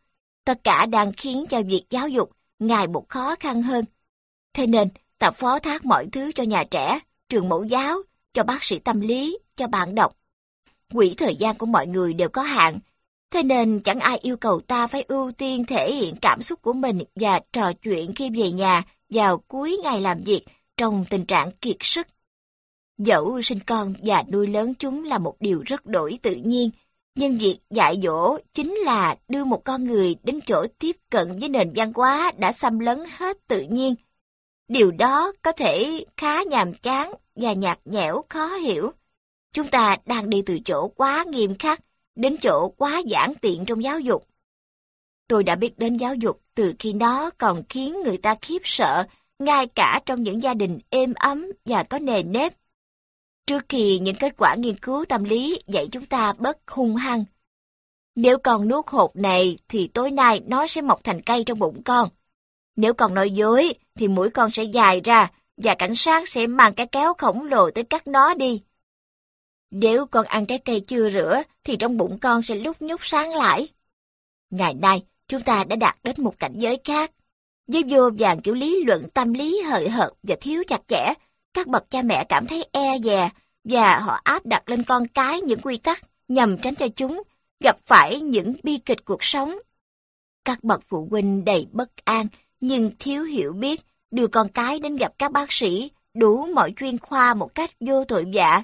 Tất cả đang khiến cho việc giáo dục ngày một khó khăn hơn. Thế nên, ta phó thác mọi thứ cho nhà trẻ, trường mẫu giáo, cho bác sĩ tâm lý, cho bạn đọc. Quỹ thời gian của mọi người đều có hạn, thế nên chẳng ai yêu cầu ta phải ưu tiên thể hiện cảm xúc của mình và trò chuyện khi về nhà vào cuối ngày làm việc trong tình trạng kiệt sức. Dẫu sinh con và nuôi lớn chúng là một điều rất đổi tự nhiên, nhưng việc dạy dỗ chính là đưa một con người đến chỗ tiếp cận với nền văn hóa đã xâm lấn hết tự nhiên. Điều đó có thể khá nhàm chán và nhạt nhẽo khó hiểu. Chúng ta đang đi từ chỗ quá nghiêm khắc đến chỗ quá giản tiện trong giáo dục. Tôi đã biết đến giáo dục từ khi nó còn khiến người ta khiếp sợ, ngay cả trong những gia đình êm ấm và có nề nếp. Trước khi những kết quả nghiên cứu tâm lý dạy chúng ta bất hung hăng. Nếu con nuốt hột này thì tối nay nó sẽ mọc thành cây trong bụng con. Nếu con nói dối thì mũi con sẽ dài ra và cảnh sát sẽ mang cái kéo khổng lồ tới cắt nó đi. Nếu con ăn trái cây chưa rửa thì trong bụng con sẽ lúc nhúc sáng lại. Ngày nay, chúng ta đã đạt đến một cảnh giới khác. với vô vàng kiểu lý luận tâm lý hời hợt và thiếu chặt chẽ, các bậc cha mẹ cảm thấy e dè và họ áp đặt lên con cái những quy tắc nhằm tránh cho chúng gặp phải những bi kịch cuộc sống. Các bậc phụ huynh đầy bất an nhưng thiếu hiểu biết đưa con cái đến gặp các bác sĩ đủ mọi chuyên khoa một cách vô tội vạ.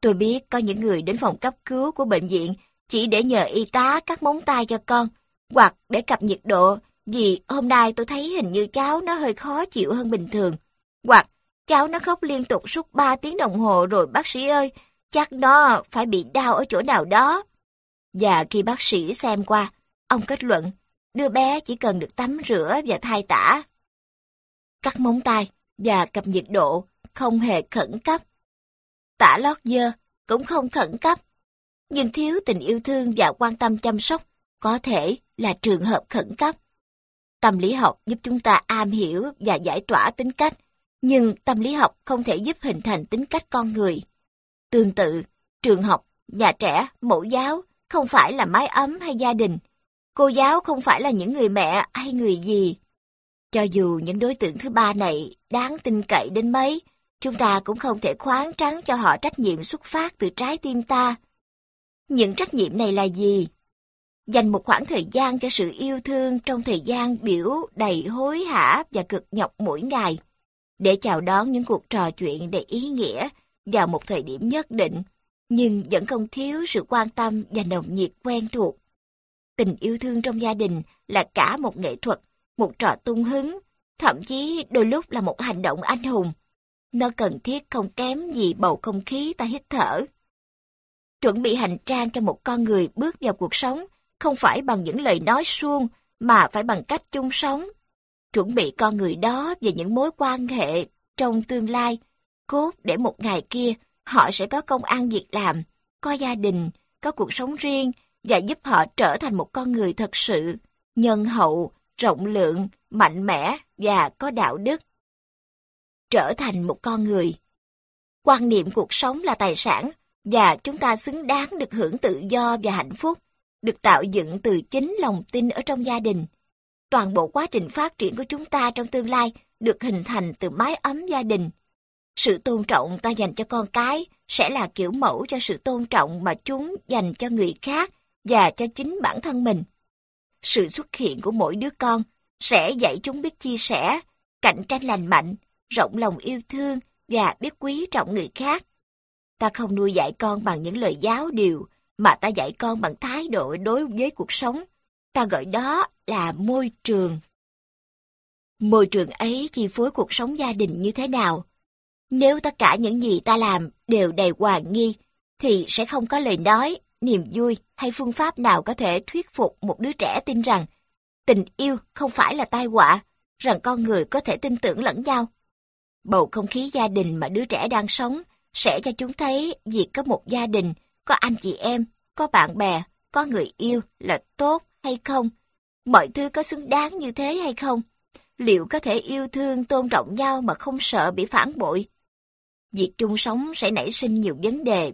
Tôi biết có những người đến phòng cấp cứu của bệnh viện chỉ để nhờ y tá cắt móng tay cho con, hoặc để cập nhiệt độ, vì hôm nay tôi thấy hình như cháu nó hơi khó chịu hơn bình thường. Hoặc cháu nó khóc liên tục suốt 3 tiếng đồng hồ rồi bác sĩ ơi, chắc nó phải bị đau ở chỗ nào đó. Và khi bác sĩ xem qua, ông kết luận, đứa bé chỉ cần được tắm rửa và thay tả. Cắt móng tay và cập nhiệt độ không hề khẩn cấp. Tả lót dơ cũng không khẩn cấp. Nhưng thiếu tình yêu thương và quan tâm chăm sóc có thể là trường hợp khẩn cấp. Tâm lý học giúp chúng ta am hiểu và giải tỏa tính cách, nhưng tâm lý học không thể giúp hình thành tính cách con người. Tương tự, trường học, nhà trẻ, mẫu giáo không phải là mái ấm hay gia đình. Cô giáo không phải là những người mẹ hay người gì. Cho dù những đối tượng thứ ba này đáng tin cậy đến mấy, chúng ta cũng không thể khoáng trắng cho họ trách nhiệm xuất phát từ trái tim ta. Những trách nhiệm này là gì? Dành một khoảng thời gian cho sự yêu thương trong thời gian biểu đầy hối hả và cực nhọc mỗi ngày, để chào đón những cuộc trò chuyện đầy ý nghĩa vào một thời điểm nhất định, nhưng vẫn không thiếu sự quan tâm và nồng nhiệt quen thuộc. Tình yêu thương trong gia đình là cả một nghệ thuật, một trò tung hứng, thậm chí đôi lúc là một hành động anh hùng. Nó cần thiết không kém gì bầu không khí ta hít thở. Chuẩn bị hành trang cho một con người bước vào cuộc sống không phải bằng những lời nói suông mà phải bằng cách chung sống. Chuẩn bị con người đó về những mối quan hệ trong tương lai, cốt để một ngày kia họ sẽ có công ăn việc làm, có gia đình, có cuộc sống riêng và giúp họ trở thành một con người thật sự, nhân hậu, rộng lượng, mạnh mẽ và có đạo đức. Trở thành một con người. Quan niệm cuộc sống là tài sản và chúng ta xứng đáng được hưởng tự do và hạnh phúc, được tạo dựng từ chính lòng tin ở trong gia đình. Toàn bộ quá trình phát triển của chúng ta trong tương lai được hình thành từ mái ấm gia đình. Sự tôn trọng ta dành cho con cái sẽ là kiểu mẫu cho sự tôn trọng mà chúng dành cho người khác và cho chính bản thân mình. Sự xuất hiện của mỗi đứa con sẽ dạy chúng biết chia sẻ, cạnh tranh lành mạnh, rộng lòng yêu thương và biết quý trọng người khác. Ta không nuôi dạy con bằng những lời giáo điều, mà ta dạy con bằng thái độ đối với cuộc sống. Ta gọi đó là môi trường. Môi trường ấy chi phối cuộc sống gia đình như thế nào? Nếu tất cả những gì ta làm đều đầy hoài nghi, thì sẽ không có lời nói, niềm vui hay phương pháp nào có thể thuyết phục một đứa trẻ tin rằng tình yêu không phải là tai họa, rằng con người có thể tin tưởng lẫn nhau. Bầu không khí gia đình mà đứa trẻ đang sống sẽ cho chúng thấy việc có một gia đình, có anh chị em, có bạn bè, có người yêu là tốt hay không, mọi thứ có xứng đáng như thế hay không, liệu có thể yêu thương tôn trọng nhau mà không sợ bị phản bội. Việc chung sống sẽ nảy sinh nhiều vấn đề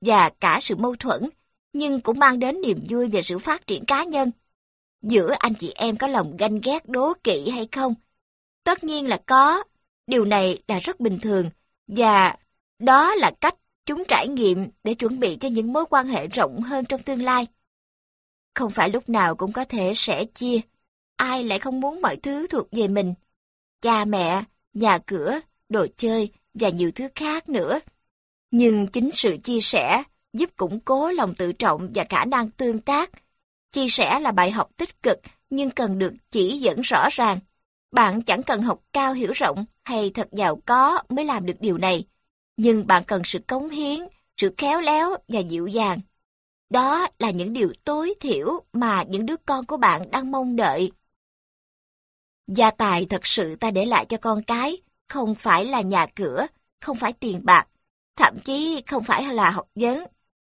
và cả sự mâu thuẫn, nhưng cũng mang đến niềm vui về sự phát triển cá nhân. Giữa anh chị em có lòng ganh ghét đố kỵ hay không? Tất nhiên là có, điều này là rất bình thường, và đó là cách chúng trải nghiệm để chuẩn bị cho những mối quan hệ rộng hơn trong tương lai. Không phải lúc nào cũng có thể sẻ chia, ai lại không muốn mọi thứ thuộc về mình. Cha mẹ, nhà cửa, đồ chơi và nhiều thứ khác nữa. Nhưng chính sự chia sẻ giúp củng cố lòng tự trọng và khả năng tương tác. Chia sẻ là bài học tích cực nhưng cần được chỉ dẫn rõ ràng. Bạn chẳng cần học cao hiểu rộng hay thật giàu có mới làm được điều này nhưng bạn cần sự cống hiến, sự khéo léo và dịu dàng. Đó là những điều tối thiểu mà những đứa con của bạn đang mong đợi. Gia tài thật sự ta để lại cho con cái, không phải là nhà cửa, không phải tiền bạc, thậm chí không phải là học vấn,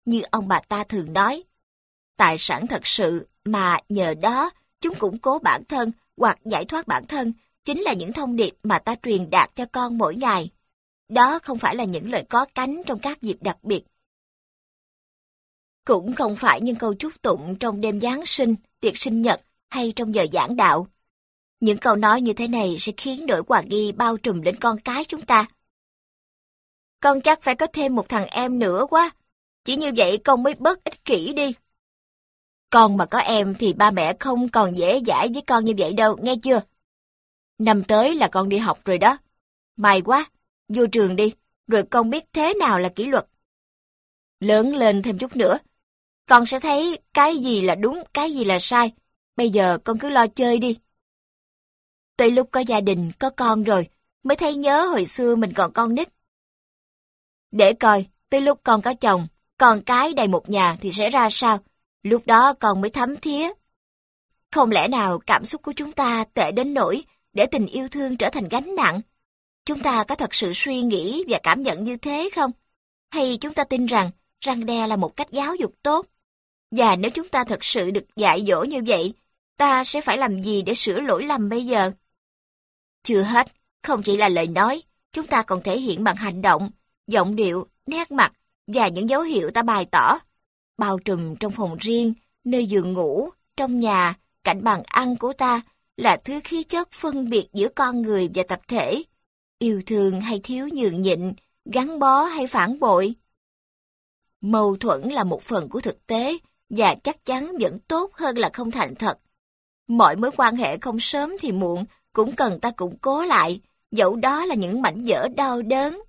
như ông bà ta thường nói. Tài sản thật sự mà nhờ đó chúng củng cố bản thân hoặc giải thoát bản thân chính là những thông điệp mà ta truyền đạt cho con mỗi ngày. Đó không phải là những lời có cánh trong các dịp đặc biệt. Cũng không phải những câu chúc tụng trong đêm Giáng sinh, tiệc sinh nhật hay trong giờ giảng đạo. Những câu nói như thế này sẽ khiến nỗi hoài nghi bao trùm đến con cái chúng ta. Con chắc phải có thêm một thằng em nữa quá. Chỉ như vậy con mới bớt ích kỷ đi. Con mà có em thì ba mẹ không còn dễ dãi với con như vậy đâu, nghe chưa? Năm tới là con đi học rồi đó. May quá, vô trường đi, rồi con biết thế nào là kỷ luật. Lớn lên thêm chút nữa, con sẽ thấy cái gì là đúng, cái gì là sai. Bây giờ con cứ lo chơi đi. Tới lúc có gia đình, có con rồi, mới thấy nhớ hồi xưa mình còn con nít. Để coi, tới lúc con có chồng, con cái đầy một nhà thì sẽ ra sao? Lúc đó con mới thấm thía. Không lẽ nào cảm xúc của chúng ta tệ đến nỗi để tình yêu thương trở thành gánh nặng? Chúng ta có thật sự suy nghĩ và cảm nhận như thế không? Hay chúng ta tin rằng răng đe là một cách giáo dục tốt? Và nếu chúng ta thật sự được dạy dỗ như vậy, ta sẽ phải làm gì để sửa lỗi lầm bây giờ? Chưa hết, không chỉ là lời nói, chúng ta còn thể hiện bằng hành động, giọng điệu, nét mặt và những dấu hiệu ta bày tỏ. Bao trùm trong phòng riêng, nơi giường ngủ, trong nhà, cạnh bàn ăn của ta là thứ khí chất phân biệt giữa con người và tập thể. Yêu thương hay thiếu nhường nhịn, gắn bó hay phản bội. Mâu thuẫn là một phần của thực tế và chắc chắn vẫn tốt hơn là không thành thật. Mọi mối quan hệ không sớm thì muộn cũng cần ta củng cố lại, dẫu đó là những mảnh vỡ đau đớn.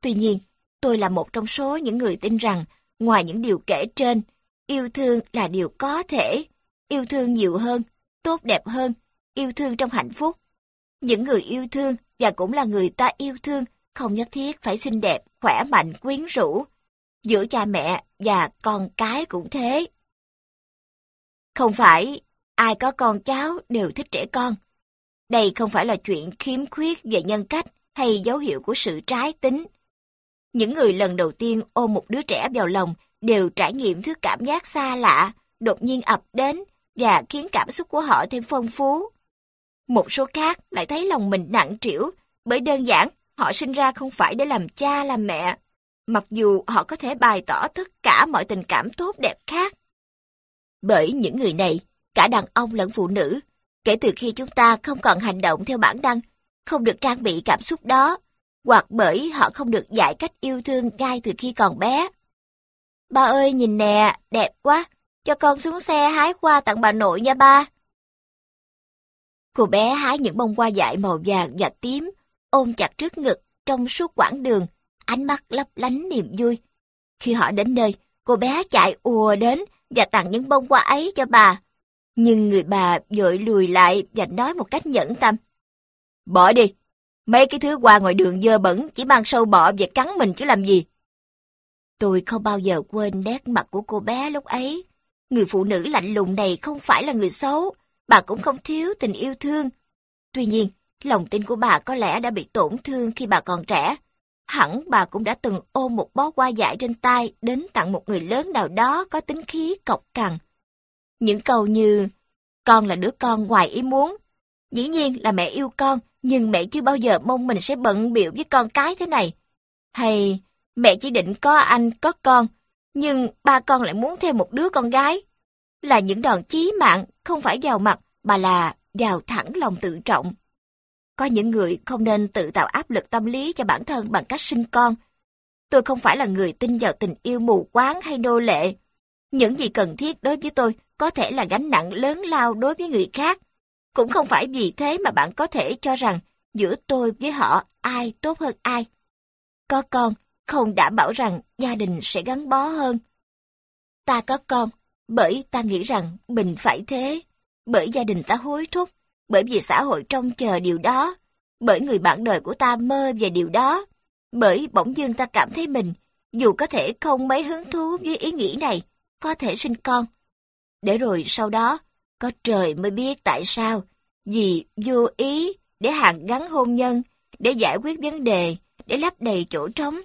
Tuy nhiên, tôi là một trong số những người tin rằng, ngoài những điều kể trên, yêu thương là điều có thể, yêu thương nhiều hơn, tốt đẹp hơn, yêu thương trong hạnh phúc. Những người yêu thương và cũng là người ta yêu thương không nhất thiết phải xinh đẹp, khỏe mạnh, quyến rũ. Giữa cha mẹ và con cái cũng thế. Không phải ai có con cháu đều thích trẻ con. Đây không phải là chuyện khiếm khuyết về nhân cách hay dấu hiệu của sự trái tính. Những người lần đầu tiên ôm một đứa trẻ vào lòng đều trải nghiệm thứ cảm giác xa lạ, đột nhiên ập đến và khiến cảm xúc của họ thêm phong phú. Một số khác lại thấy lòng mình nặng trĩu bởi đơn giản họ sinh ra không phải để làm cha làm mẹ, mặc dù họ có thể bày tỏ tất cả mọi tình cảm tốt đẹp khác. Bởi những người này, cả đàn ông lẫn phụ nữ, kể từ khi chúng ta không còn hành động theo bản năng, không được trang bị cảm xúc đó, hoặc bởi họ không được dạy cách yêu thương ngay từ khi còn bé. Ba ơi nhìn nè, đẹp quá, cho con xuống xe hái hoa tặng bà nội nha ba. Cô bé hái những bông hoa dại màu vàng và tím, ôm chặt trước ngực trong suốt quãng đường, ánh mắt lấp lánh niềm vui. Khi họ đến nơi, cô bé chạy ùa đến và tặng những bông hoa ấy cho bà. Nhưng người bà vội lùi lại và nói một cách nhẫn tâm. Bỏ đi, mấy cái thứ hoa ngoài đường dơ bẩn chỉ mang sâu bọ và cắn mình chứ làm gì. Tôi không bao giờ quên nét mặt của cô bé lúc ấy. Người phụ nữ lạnh lùng này không phải là người xấu, bà cũng không thiếu tình yêu thương. Tuy nhiên, lòng tin của bà có lẽ đã bị tổn thương khi bà còn trẻ. Hẳn bà cũng đã từng ôm một bó hoa dại trên tay đến tặng một người lớn nào đó có tính khí cọc cằn. Những câu như, con là đứa con ngoài ý muốn. Dĩ nhiên là mẹ yêu con, nhưng mẹ chưa bao giờ mong mình sẽ bận biểu với con cái thế này. Hay, mẹ chỉ định có anh, có con, nhưng ba con lại muốn thêm một đứa con gái. Là những đòn chí mạng, không phải vào mặt, mà là vào thẳng lòng tự trọng. Có những người không nên tự tạo áp lực tâm lý cho bản thân bằng cách sinh con. Tôi không phải là người tin vào tình yêu mù quáng hay nô lệ. Những gì cần thiết đối với tôi có thể là gánh nặng lớn lao đối với người khác. Cũng không phải vì thế mà bạn có thể cho rằng giữa tôi với họ ai tốt hơn ai. Có con không đảm bảo rằng gia đình sẽ gắn bó hơn. Ta có con bởi ta nghĩ rằng mình phải thế, bởi gia đình ta hối thúc, bởi vì xã hội trông chờ điều đó, bởi người bạn đời của ta mơ về điều đó, bởi bỗng dưng ta cảm thấy mình, dù có thể không mấy hứng thú với ý nghĩ này, có thể sinh con. Để rồi sau đó, có trời mới biết tại sao, vì vô ý để hàn gắn hôn nhân, để giải quyết vấn đề, để lấp đầy chỗ trống.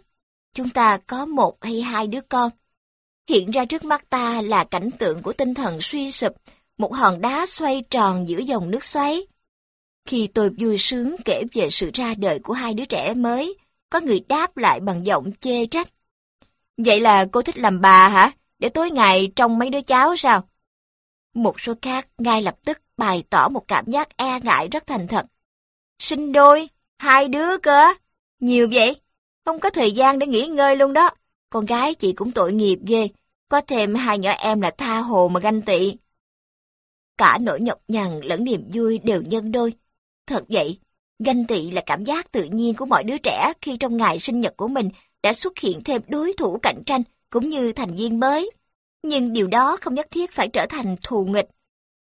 Chúng ta có một hay hai đứa con. Hiện ra trước mắt ta là cảnh tượng của tinh thần suy sụp, một hòn đá xoay tròn giữa dòng nước xoáy. Khi tôi vui sướng kể về sự ra đời của hai đứa trẻ mới, có người đáp lại bằng giọng chê trách. Vậy là cô thích làm bà hả? Để tối ngày trông mấy đứa cháu sao? Một số khác ngay lập tức bày tỏ một cảm giác e ngại rất thành thật. Sinh đôi, hai đứa cơ Nhiều vậy? Không có thời gian để nghỉ ngơi luôn đó. Con gái chị cũng tội nghiệp ghê. Có thêm hai nhỏ em là tha hồ mà ganh tị. Cả nỗi nhọc nhằn lẫn niềm vui đều nhân đôi. Thật vậy, ganh tị là cảm giác tự nhiên của mọi đứa trẻ khi trong ngày sinh nhật của mình đã xuất hiện thêm đối thủ cạnh tranh cũng như thành viên mới. Nhưng điều đó không nhất thiết phải trở thành thù nghịch.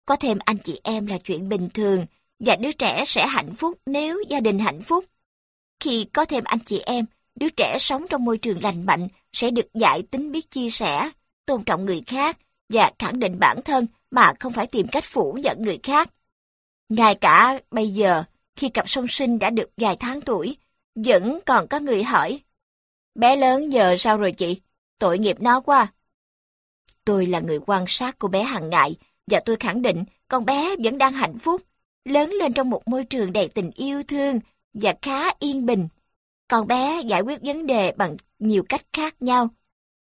Có thêm anh chị em là chuyện bình thường, và đứa trẻ sẽ hạnh phúc nếu gia đình hạnh phúc. Khi có thêm anh chị em, đứa trẻ sống trong môi trường lành mạnh sẽ được dạy tính biết chia sẻ, tôn trọng người khác và khẳng định bản thân mà không phải tìm cách phủ nhận người khác. Ngay cả bây giờ, khi cặp song sinh đã được vài tháng tuổi, vẫn còn có người hỏi, bé lớn giờ sao rồi chị? Tội nghiệp nó quá. Tôi là người quan sát cô bé hàng ngày và tôi khẳng định con bé vẫn đang hạnh phúc, lớn lên trong một môi trường đầy tình yêu thương và khá yên bình. Con bé giải quyết vấn đề bằng nhiều cách khác nhau.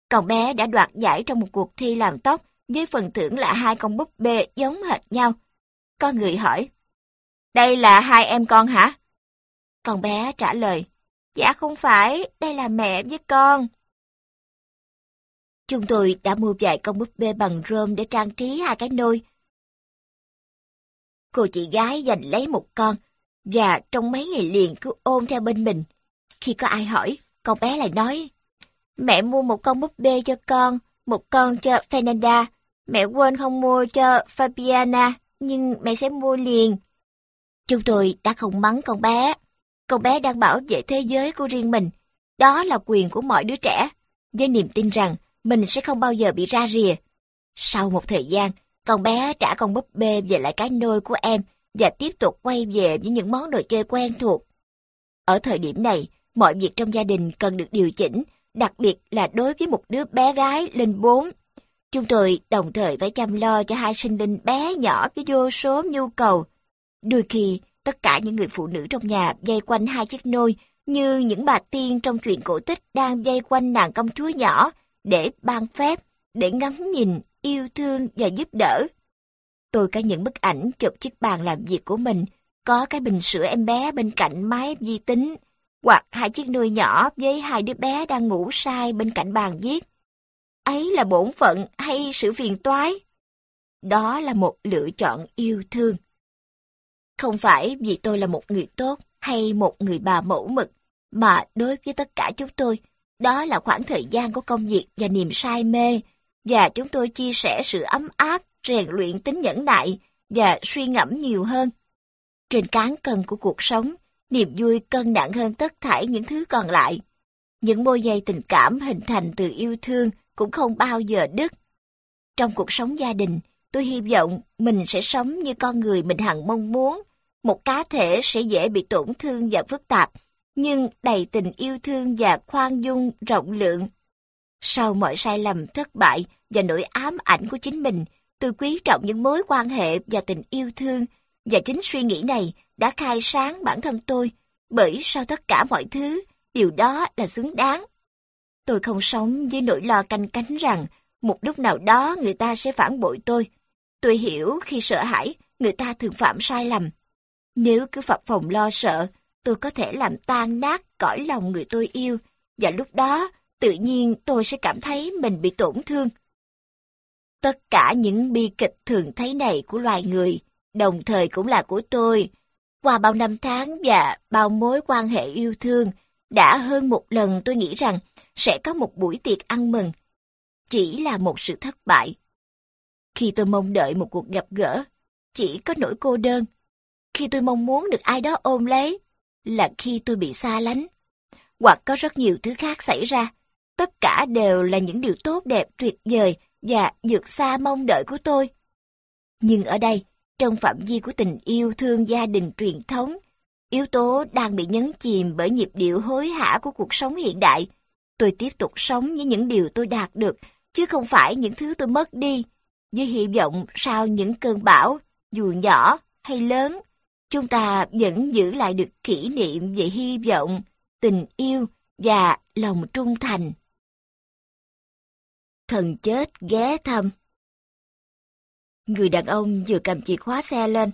Con bé đã đoạt giải trong một cuộc thi làm tóc với phần thưởng là hai con búp bê giống hệt nhau. Có người hỏi, đây là hai em con hả? Con bé trả lời, dạ không phải, đây là mẹ với con. Chúng tôi đã mua vài con búp bê bằng rơm để trang trí hai cái nôi. Cô chị gái giành lấy một con, và trong mấy ngày liền cứ ôm theo bên mình. Khi có ai hỏi, con bé lại nói, Mẹ mua một con búp bê cho con, một con cho Fernanda. Mẹ quên không mua cho Fabiana, nhưng mẹ sẽ mua liền. Chúng tôi đã không mắng con bé. Con bé đang bảo vệ thế giới của riêng mình. Đó là quyền của mọi đứa trẻ, với niềm tin rằng mình sẽ không bao giờ bị ra rìa. Sau một thời gian, con bé trả con búp bê về lại cái nôi của em và tiếp tục quay về với những món đồ chơi quen thuộc. Ở thời điểm này, mọi việc trong gia đình cần được điều chỉnh, đặc biệt là đối với một đứa bé gái lên bốn. Chúng tôi đồng thời phải chăm lo cho hai sinh linh bé nhỏ với vô số nhu cầu. Đôi khi, tất cả những người phụ nữ trong nhà dây quanh hai chiếc nôi như những bà tiên trong chuyện cổ tích đang dây quanh nàng công chúa nhỏ để ban phép, để ngắm nhìn, yêu thương và giúp đỡ. Tôi có những bức ảnh chụp chiếc bàn làm việc của mình, có cái bình sữa em bé bên cạnh máy vi tính, hoặc hai chiếc nôi nhỏ với hai đứa bé đang ngủ sai bên cạnh bàn viết. Ấy là bổn phận hay sự phiền toái? Đó là một lựa chọn yêu thương. Không phải vì tôi là một người tốt hay một người bà mẫu mực, mà đối với tất cả chúng tôi, đó là khoảng thời gian của công việc và niềm say mê, và chúng tôi chia sẻ sự ấm áp, rèn luyện tính nhẫn nại và suy ngẫm nhiều hơn. Trên cán cân của cuộc sống, niềm vui cân nặng hơn tất thảy những thứ còn lại. Những môi dây tình cảm hình thành từ yêu thương cũng không bao giờ đứt. Trong cuộc sống gia đình, tôi hy vọng mình sẽ sống như con người mình hằng mong muốn. Một cá thể sẽ dễ bị tổn thương và phức tạp, nhưng đầy tình yêu thương và khoan dung rộng lượng. Sau mọi sai lầm, thất bại và nỗi ám ảnh của chính mình, tôi quý trọng những mối quan hệ và tình yêu thương, và chính suy nghĩ này đã khai sáng bản thân tôi, bởi sau tất cả mọi thứ, điều đó là xứng đáng. Tôi không sống với nỗi lo canh cánh rằng một lúc nào đó người ta sẽ phản bội tôi. Tôi hiểu khi sợ hãi, người ta thường phạm sai lầm. Nếu cứ phập phòng lo sợ, tôi có thể làm tan nát cõi lòng người tôi yêu, và lúc đó tự nhiên tôi sẽ cảm thấy mình bị tổn thương. Tất cả những bi kịch thường thấy này của loài người, đồng thời cũng là của tôi. Qua bao năm tháng và bao mối quan hệ yêu thương, đã hơn một lần tôi nghĩ rằng sẽ có một buổi tiệc ăn mừng. Chỉ là một sự thất bại. Khi tôi mong đợi một cuộc gặp gỡ, chỉ có nỗi cô đơn. Khi tôi mong muốn được ai đó ôm lấy, là khi tôi bị xa lánh. Hoặc có rất nhiều thứ khác xảy ra. Tất cả đều là những điều tốt đẹp tuyệt vời và vượt xa mong đợi của tôi. Nhưng ở đây, trong phạm vi của tình yêu thương gia đình truyền thống, yếu tố đang bị nhấn chìm bởi nhịp điệu hối hả của cuộc sống hiện đại. Tôi tiếp tục sống với những điều tôi đạt được, chứ không phải những thứ tôi mất đi, với hy vọng sau những cơn bão, dù nhỏ hay lớn, chúng ta vẫn giữ lại được kỷ niệm về hy vọng, tình yêu và lòng trung thành. Thần chết ghé thăm Người đàn ông vừa cầm chìa khóa xe lên.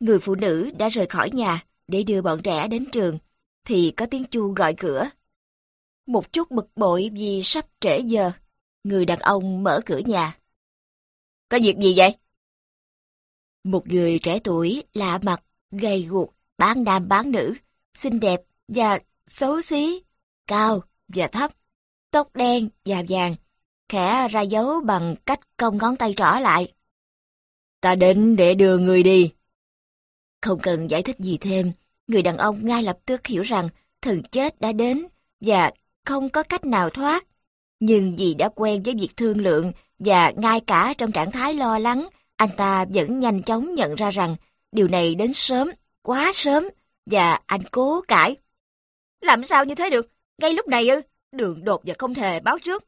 Người phụ nữ đã rời khỏi nhà để đưa bọn trẻ đến trường, thì có tiếng chu gọi cửa. Một chút bực bội vì sắp trễ giờ, người đàn ông mở cửa nhà. Có việc gì vậy? Một người trẻ tuổi, lạ mặt, gầy guộc, bán nam bán nữ, xinh đẹp và xấu xí, cao và thấp, tóc đen và vàng, khẽ ra dấu bằng cách cong ngón tay trỏ lại. Ta đến để đưa người đi. Không cần giải thích gì thêm, người đàn ông ngay lập tức hiểu rằng thần chết đã đến và không có cách nào thoát. Nhưng vì đã quen với việc thương lượng và ngay cả trong trạng thái lo lắng, anh ta vẫn nhanh chóng nhận ra rằng điều này đến sớm, quá sớm, và anh cố cãi. Làm sao như thế được? Ngay lúc này ư? Đường đột và không thể báo trước.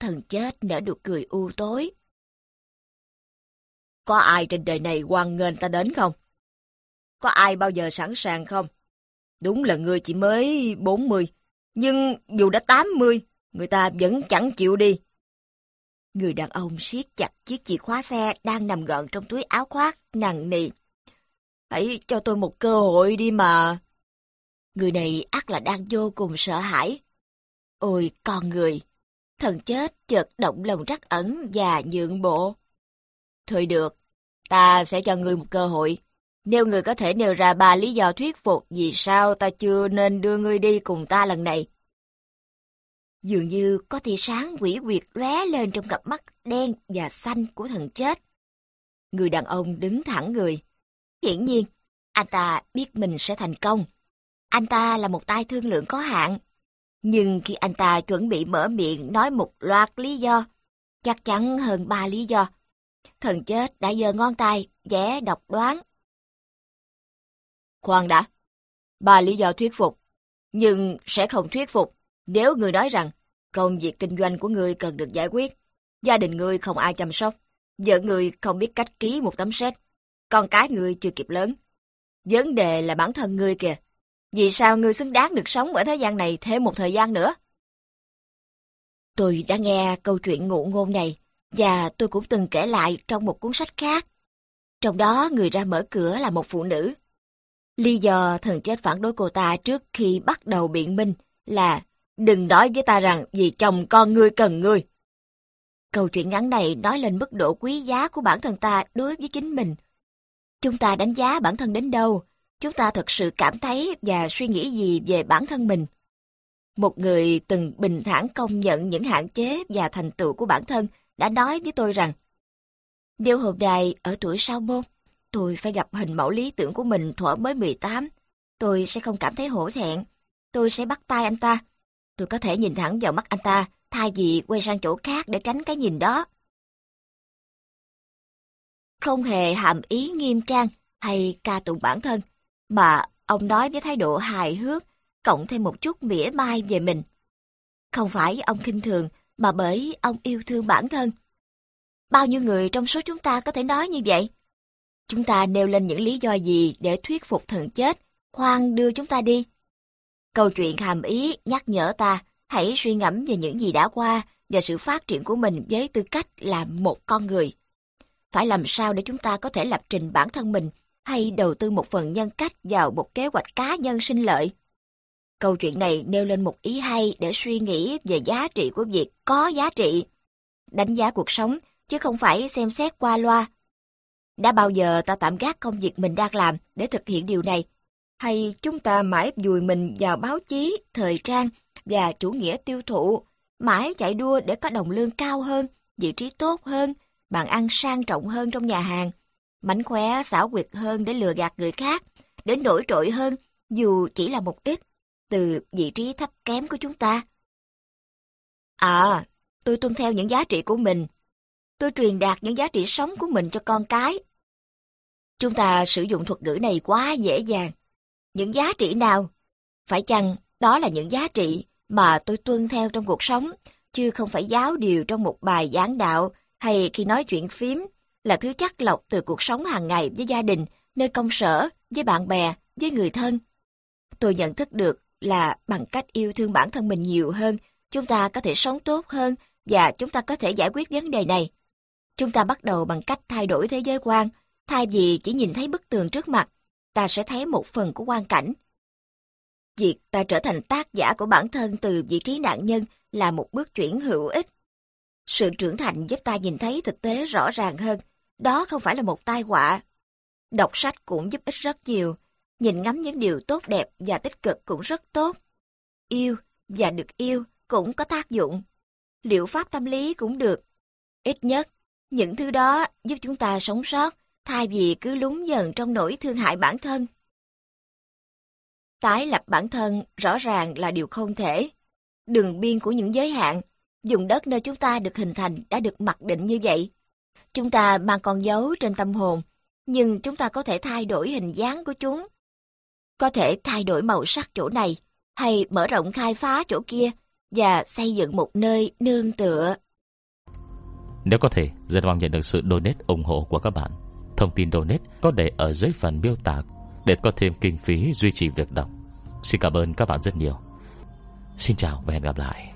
Thần chết nở được cười u tối. Có ai trên đời này hoan nghênh ta đến không? Có ai bao giờ sẵn sàng không? Đúng là ngươi chỉ mới 40, nhưng dù đã 80, người ta vẫn chẳng chịu đi. Người đàn ông siết chặt chiếc chìa khóa xe đang nằm gọn trong túi áo khoác, nặng nề. Hãy cho tôi một cơ hội đi mà. Người này ắt là đang vô cùng sợ hãi. Ôi con người! Thần chết chợt động lòng rắc ẩn và nhượng bộ. Thôi được, ta sẽ cho ngươi một cơ hội. Nếu ngươi có thể nêu ra ba lý do thuyết phục vì sao ta chưa nên đưa ngươi đi cùng ta lần này. Dường như có tia sáng quỷ quyệt lóe lên trong cặp mắt đen và xanh của thần chết. Người đàn ông đứng thẳng người. Hiển nhiên, anh ta biết mình sẽ thành công. Anh ta là một tay thương lượng có hạn. Nhưng khi anh ta chuẩn bị mở miệng nói một loạt lý do, chắc chắn hơn ba lý do, thần chết đã giơ ngón tay, vẽ độc đoán. Khoan đã, ba lý do thuyết phục, nhưng sẽ không thuyết phục nếu người nói rằng công việc kinh doanh của người cần được giải quyết, gia đình người không ai chăm sóc, vợ người không biết cách ký một tấm séc, con cái người chưa kịp lớn. Vấn đề là bản thân người kìa. Vì sao người xứng đáng được sống ở thế gian này thêm một thời gian nữa? Tôi đã nghe câu chuyện ngụ ngôn này, và tôi cũng từng kể lại trong một cuốn sách khác. Trong đó người ra mở cửa là một phụ nữ. Lý do thần chết phản đối cô ta trước khi bắt đầu biện minh là đừng nói với ta rằng vì chồng con ngươi cần ngươi. Câu chuyện ngắn này nói lên mức độ quý giá của bản thân ta đối với chính mình. Chúng ta đánh giá bản thân đến đâu, chúng ta thật sự cảm thấy và suy nghĩ gì về bản thân mình. Một người từng bình thản công nhận những hạn chế và thành tựu của bản thân đã nói với tôi rằng Điều hồn đài ở tuổi sau môn, tôi phải gặp hình mẫu lý tưởng của mình thuở mới 18, tôi sẽ không cảm thấy hổ thẹn. Tôi sẽ bắt tay anh ta. Tôi có thể nhìn thẳng vào mắt anh ta thay vì quay sang chỗ khác để tránh cái nhìn đó. Không hề hàm ý nghiêm trang hay ca tụng bản thân, mà ông nói với thái độ hài hước, cộng thêm một chút mỉa mai về mình. Không phải ông khinh thường, mà bởi ông yêu thương bản thân. Bao nhiêu người trong số chúng ta có thể nói như vậy? Chúng ta nêu lên những lý do gì để thuyết phục thần chết, khoan đưa chúng ta đi. Câu chuyện hàm ý nhắc nhở ta hãy suy ngẫm về những gì đã qua và sự phát triển của mình với tư cách là một con người. Phải làm sao để chúng ta có thể lập trình bản thân mình hay đầu tư một phần nhân cách vào một kế hoạch cá nhân sinh lợi? Câu chuyện này nêu lên một ý hay để suy nghĩ về giá trị của việc có giá trị. Đánh giá cuộc sống, chứ không phải xem xét qua loa. Đã bao giờ ta tạm gác công việc mình đang làm để thực hiện điều này? Hay chúng ta mãi dùi mình vào báo chí, thời trang và chủ nghĩa tiêu thụ, mãi chạy đua để có đồng lương cao hơn, vị trí tốt hơn, bàn ăn sang trọng hơn trong nhà hàng, mánh khóe xảo quyệt hơn để lừa gạt người khác, để nổi trội hơn dù chỉ là một ít từ vị trí thấp kém của chúng ta. À, tôi tuân theo những giá trị của mình. Tôi truyền đạt những giá trị sống của mình cho con cái. Chúng ta sử dụng thuật ngữ này quá dễ dàng. Những giá trị nào? Phải chăng đó là những giá trị mà tôi tuân theo trong cuộc sống, chứ không phải giáo điều trong một bài giảng đạo hay khi nói chuyện phím, là thứ chắc lọc từ cuộc sống hàng ngày với gia đình, nơi công sở, với bạn bè, với người thân. Tôi nhận thức được là bằng cách yêu thương bản thân mình nhiều hơn, chúng ta có thể sống tốt hơn và chúng ta có thể giải quyết vấn đề này. Chúng ta bắt đầu bằng cách thay đổi thế giới quan, thay vì chỉ nhìn thấy bức tường trước mặt, ta sẽ thấy một phần của quan cảnh. Việc ta trở thành tác giả của bản thân từ vị trí nạn nhân là một bước chuyển hữu ích. Sự trưởng thành giúp ta nhìn thấy thực tế rõ ràng hơn, đó không phải là một tai họa. Đọc sách cũng giúp ích rất nhiều, nhìn ngắm những điều tốt đẹp và tích cực cũng rất tốt. Yêu và được yêu cũng có tác dụng. Liệu pháp tâm lý cũng được. Ít nhất, những thứ đó giúp chúng ta sống sót thay vì cứ lún dần trong nỗi thương hại bản thân. Tái lập bản thân rõ ràng là điều không thể. Đường biên của những giới hạn, dùng đất nơi chúng ta được hình thành đã được mặc định như vậy. Chúng ta mang con dấu trên tâm hồn, nhưng chúng ta có thể thay đổi hình dáng của chúng. Có thể thay đổi màu sắc chỗ này, hay mở rộng khai phá chỗ kia, và xây dựng một nơi nương tựa. Nếu có thể, rất mong nhận được sự donate ủng hộ của các bạn. Thông tin donate có để ở dưới phần miêu tả để có thêm kinh phí duy trì việc đọc. Xin cảm ơn các bạn rất nhiều. Xin chào và hẹn gặp lại.